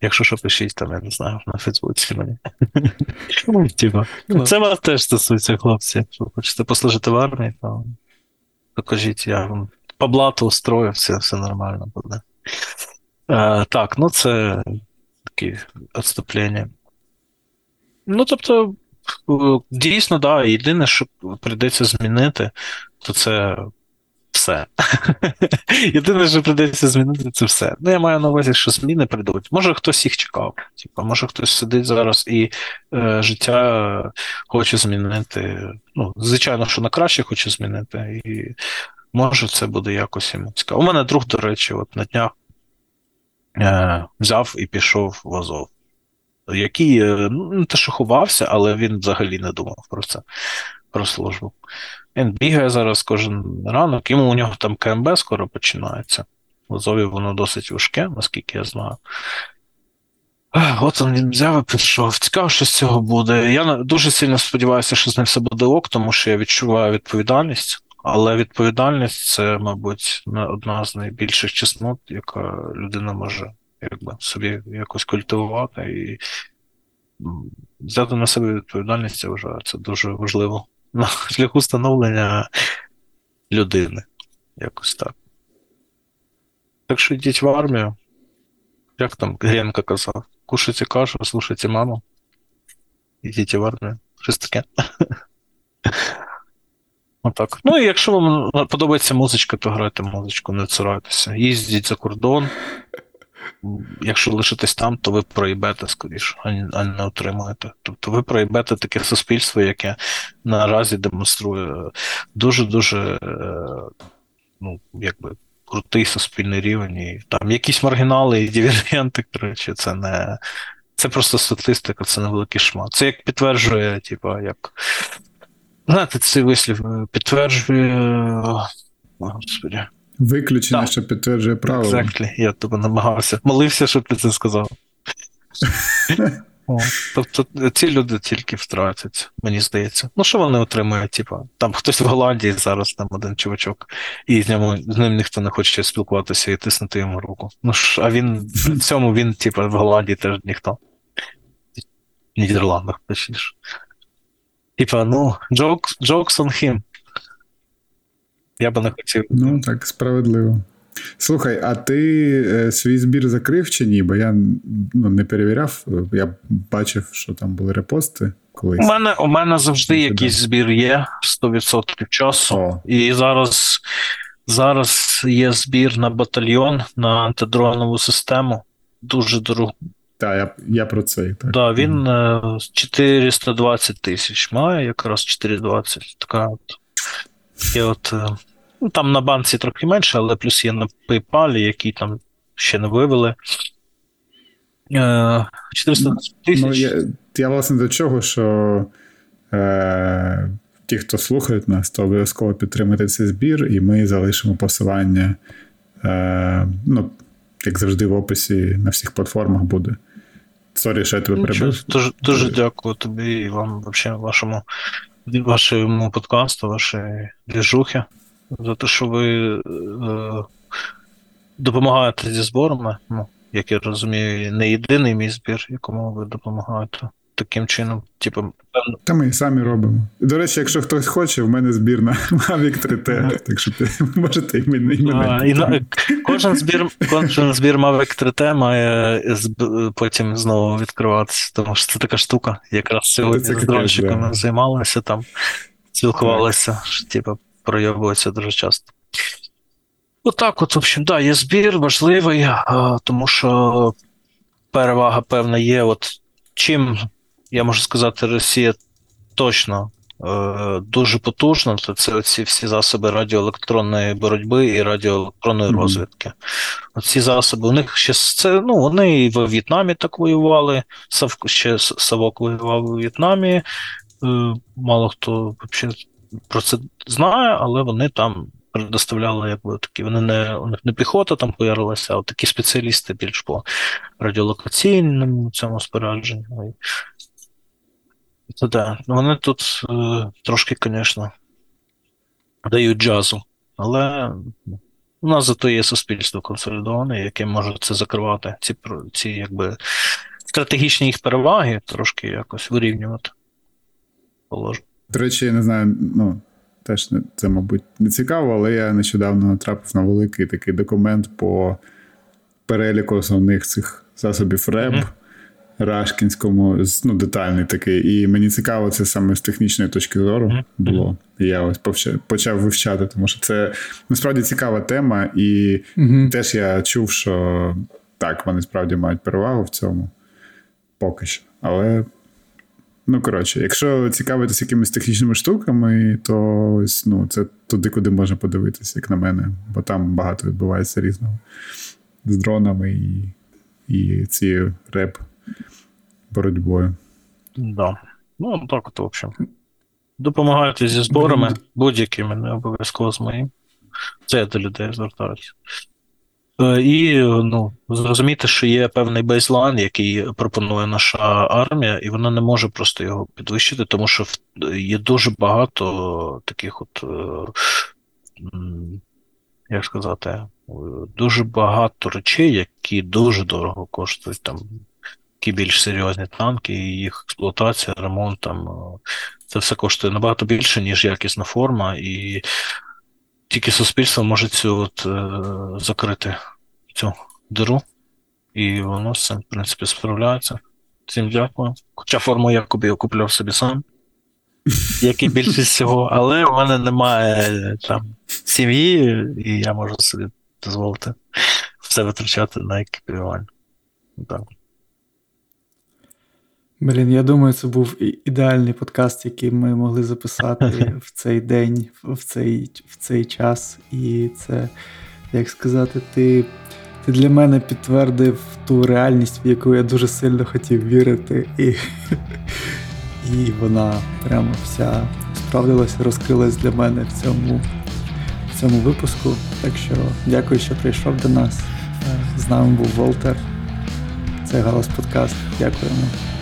якщо що пишіть, там, я не знаю, на Фейсбуці мені. Типа, це вас теж стосується, хлопці. Якщо хочете послужити в армії, то покажіть, я вам по блату устрою, все, все нормально буде. Е, так, ну це такі відступлення. Ну, тобто. Дійсно, да. Єдине, що прийдеться змінити, то це все. Єдине, що прийдеться змінити, це все. Ну, я маю на увазі, що зміни прийдуть. Може, хтось їх чекав. Типа, може, хтось сидить зараз і е, життя хоче змінити. Ну, звичайно, що на краще хоче змінити, і може це буде якось йому цікаво. У мене друг, до речі, от на днях е, взяв і пішов в Азов який е, ну, не те, що ховався, але він взагалі не думав про це, про службу. Він бігає зараз кожен ранок, йому у нього там КМБ скоро починається. В Азові воно досить важке, наскільки я знаю. От він взяв і пішов. Цікаво, що з цього буде. Я дуже сильно сподіваюся, що з ним все буде ок, тому що я відчуваю відповідальність. Але відповідальність це, мабуть, одна з найбільших чеснот, яка людина може якби собі якось культивувати і взяти на себе відповідальність, я вважаю, це дуже важливо на шляху становлення людини. Якось так. Так що йдіть в армію. Як там Гренко казав? кушайте кашу, слушайте маму. Ідіть в армію. Щось таке. Отак. Ну і якщо вам подобається музичка, то грайте музичку, не цурайтеся. Їздіть за кордон. Якщо лишитесь там, то ви проїбете скоріше, а не отримуєте. Тобто ви проїбете таке суспільство, яке наразі демонструє дуже-дуже ну, якби, крутий суспільний рівень. І там якісь маргінали і дивергенти, коротше, це не. Це просто статистика, це невеликий шмат. Це як підтверджує, типа, як. Знаєте, цей вислів е, підтверджує. Господи. Виключення, так. що підтверджує правило. Exactly. Я тебе намагався. Молився, щоб ти це сказав. О, Тобто ці люди тільки втратять, мені здається. Ну, що вони отримують? Типа, там хтось в Голландії зараз, там один чувачок, і з ним, з ним ніхто не хоче спілкуватися і тиснути йому руку. Ну ж, а він в цьому він, типа, в Голландії теж ніхто. В Нідерландах, точніше. Типа, ну, jokes, jokes on him. Я би не хотів. Ну, так, справедливо. Слухай, а ти е, свій збір закрив чи ні? Бо я ну, не перевіряв, я бачив, що там були репости колись. У мене у мене завжди якийсь збір є 100% часу. О. І зараз зараз є збір на батальйон на антидронову систему. Дуже дорого. Так, я я про це. Так, да, він 420 е, тисяч має, якраз 420. Така от. І от е, Там на банці трохи менше, але плюс є на PayPal, які там ще не вивели. 400 е, тисяч. Ну, я, я, власне, до чого, що е, ті, хто слухають нас, то обов'язково підтримати цей збір, і ми залишимо посилання. Е, ну, Як завжди, в описі на всіх платформах буде. Sorry, що я тебе перебив. Дуже дуже дякую тобі і вам, взагалі, вашому вашому подкасту, вашій двіжухи за те, що ви е, допомагаєте зі зборами. Ну, як я розумію, не єдиний мій збір, якому ви допомагаєте таким чином. Типу. Та ми самі робимо. До речі, якщо хтось хоче, в мене збір на Mavic 3T, так що ти можете і мене. І мене. І на, кожен збір кожен збір Mavic 3T має потім знову відкриватися, тому що це така штука. Якраз сьогодні з дрончиками да. займалися там, спілкувалися, що, типу, проявується дуже часто. Отак, от, в общем, да, є збір важливий, тому що перевага, певна, є. От чим, я можу сказати, Росія точно е, дуже потужна, то це ці всі засоби радіоелектронної боротьби і радіоелектронної mm-hmm. розвідки. Оці засоби, у них ще це, ну, вони і в В'єтнамі так воювали, Сав, ще Савок воював у В'єтнамі. Е, мало хто взагалі про це знає, але вони там предоставляли якби такі. Вони не у них не піхота там появилася, а от такі спеціалісти більш по радіолокаційному цьому спорядженню. Це да. Вони тут е, трошки, звісно, дають джазу, але у нас зато є суспільство консолідоване, яке може це закривати, ці ці якби стратегічні їх переваги, трошки якось вирівнювати положення. До речі, я не знаю, ну теж не, це, мабуть, не цікаво, але я нещодавно натрапив на великий такий документ по переліку основних цих засобів РЕБ. Mm-hmm. Рашкінському, ну, детальний такий. І мені цікаво, це саме з технічної точки зору було. І я ось почав вивчати, тому що це насправді цікава тема, і mm-hmm. теж я чув, що так, вони справді мають перевагу в цьому поки що. Але Ну, коротше, якщо цікавитись якимись технічними штуками, то ось ну, це туди, куди можна подивитися, як на мене, бо там багато відбувається різного з дронами і і цією реп боротьбою. Да. Ну, так от, в общем. Допомагайте зі зборами будь-якими, не обов'язково з моїм. Це я до людей звертаюся. Е, і ну, зрозуміти, що є певний бейзлайн, який пропонує наша армія, і вона не може просто його підвищити, тому що є дуже багато таких от, е, як сказати, дуже багато речей, які дуже дорого коштують. там, Які більш серйозні танки, і їх експлуатація, ремонт там е, це все коштує набагато більше, ніж якісна форма, і тільки суспільство може цю от, е, закрити цю диру. і воно з цим, в принципі, справляється. Всім дякую. Хоча форму я купляв собі сам, як і більшість всього, але в мене немає там сім'ї, і я можу собі дозволити все витрачати на екіпірування. Так. Блін, я думаю, це був ідеальний подкаст, який ми могли записати в цей день, в цей в цей час. І це, як сказати, ти ти для мене підтвердив ту реальність, в яку я дуже сильно хотів вірити, і і вона прямо вся справдилася, розкрилась для мене в цьому в цьому випуску. Так що дякую, що прийшов до нас. З нами був Волтер. Це Галас Подкаст. Дякуємо.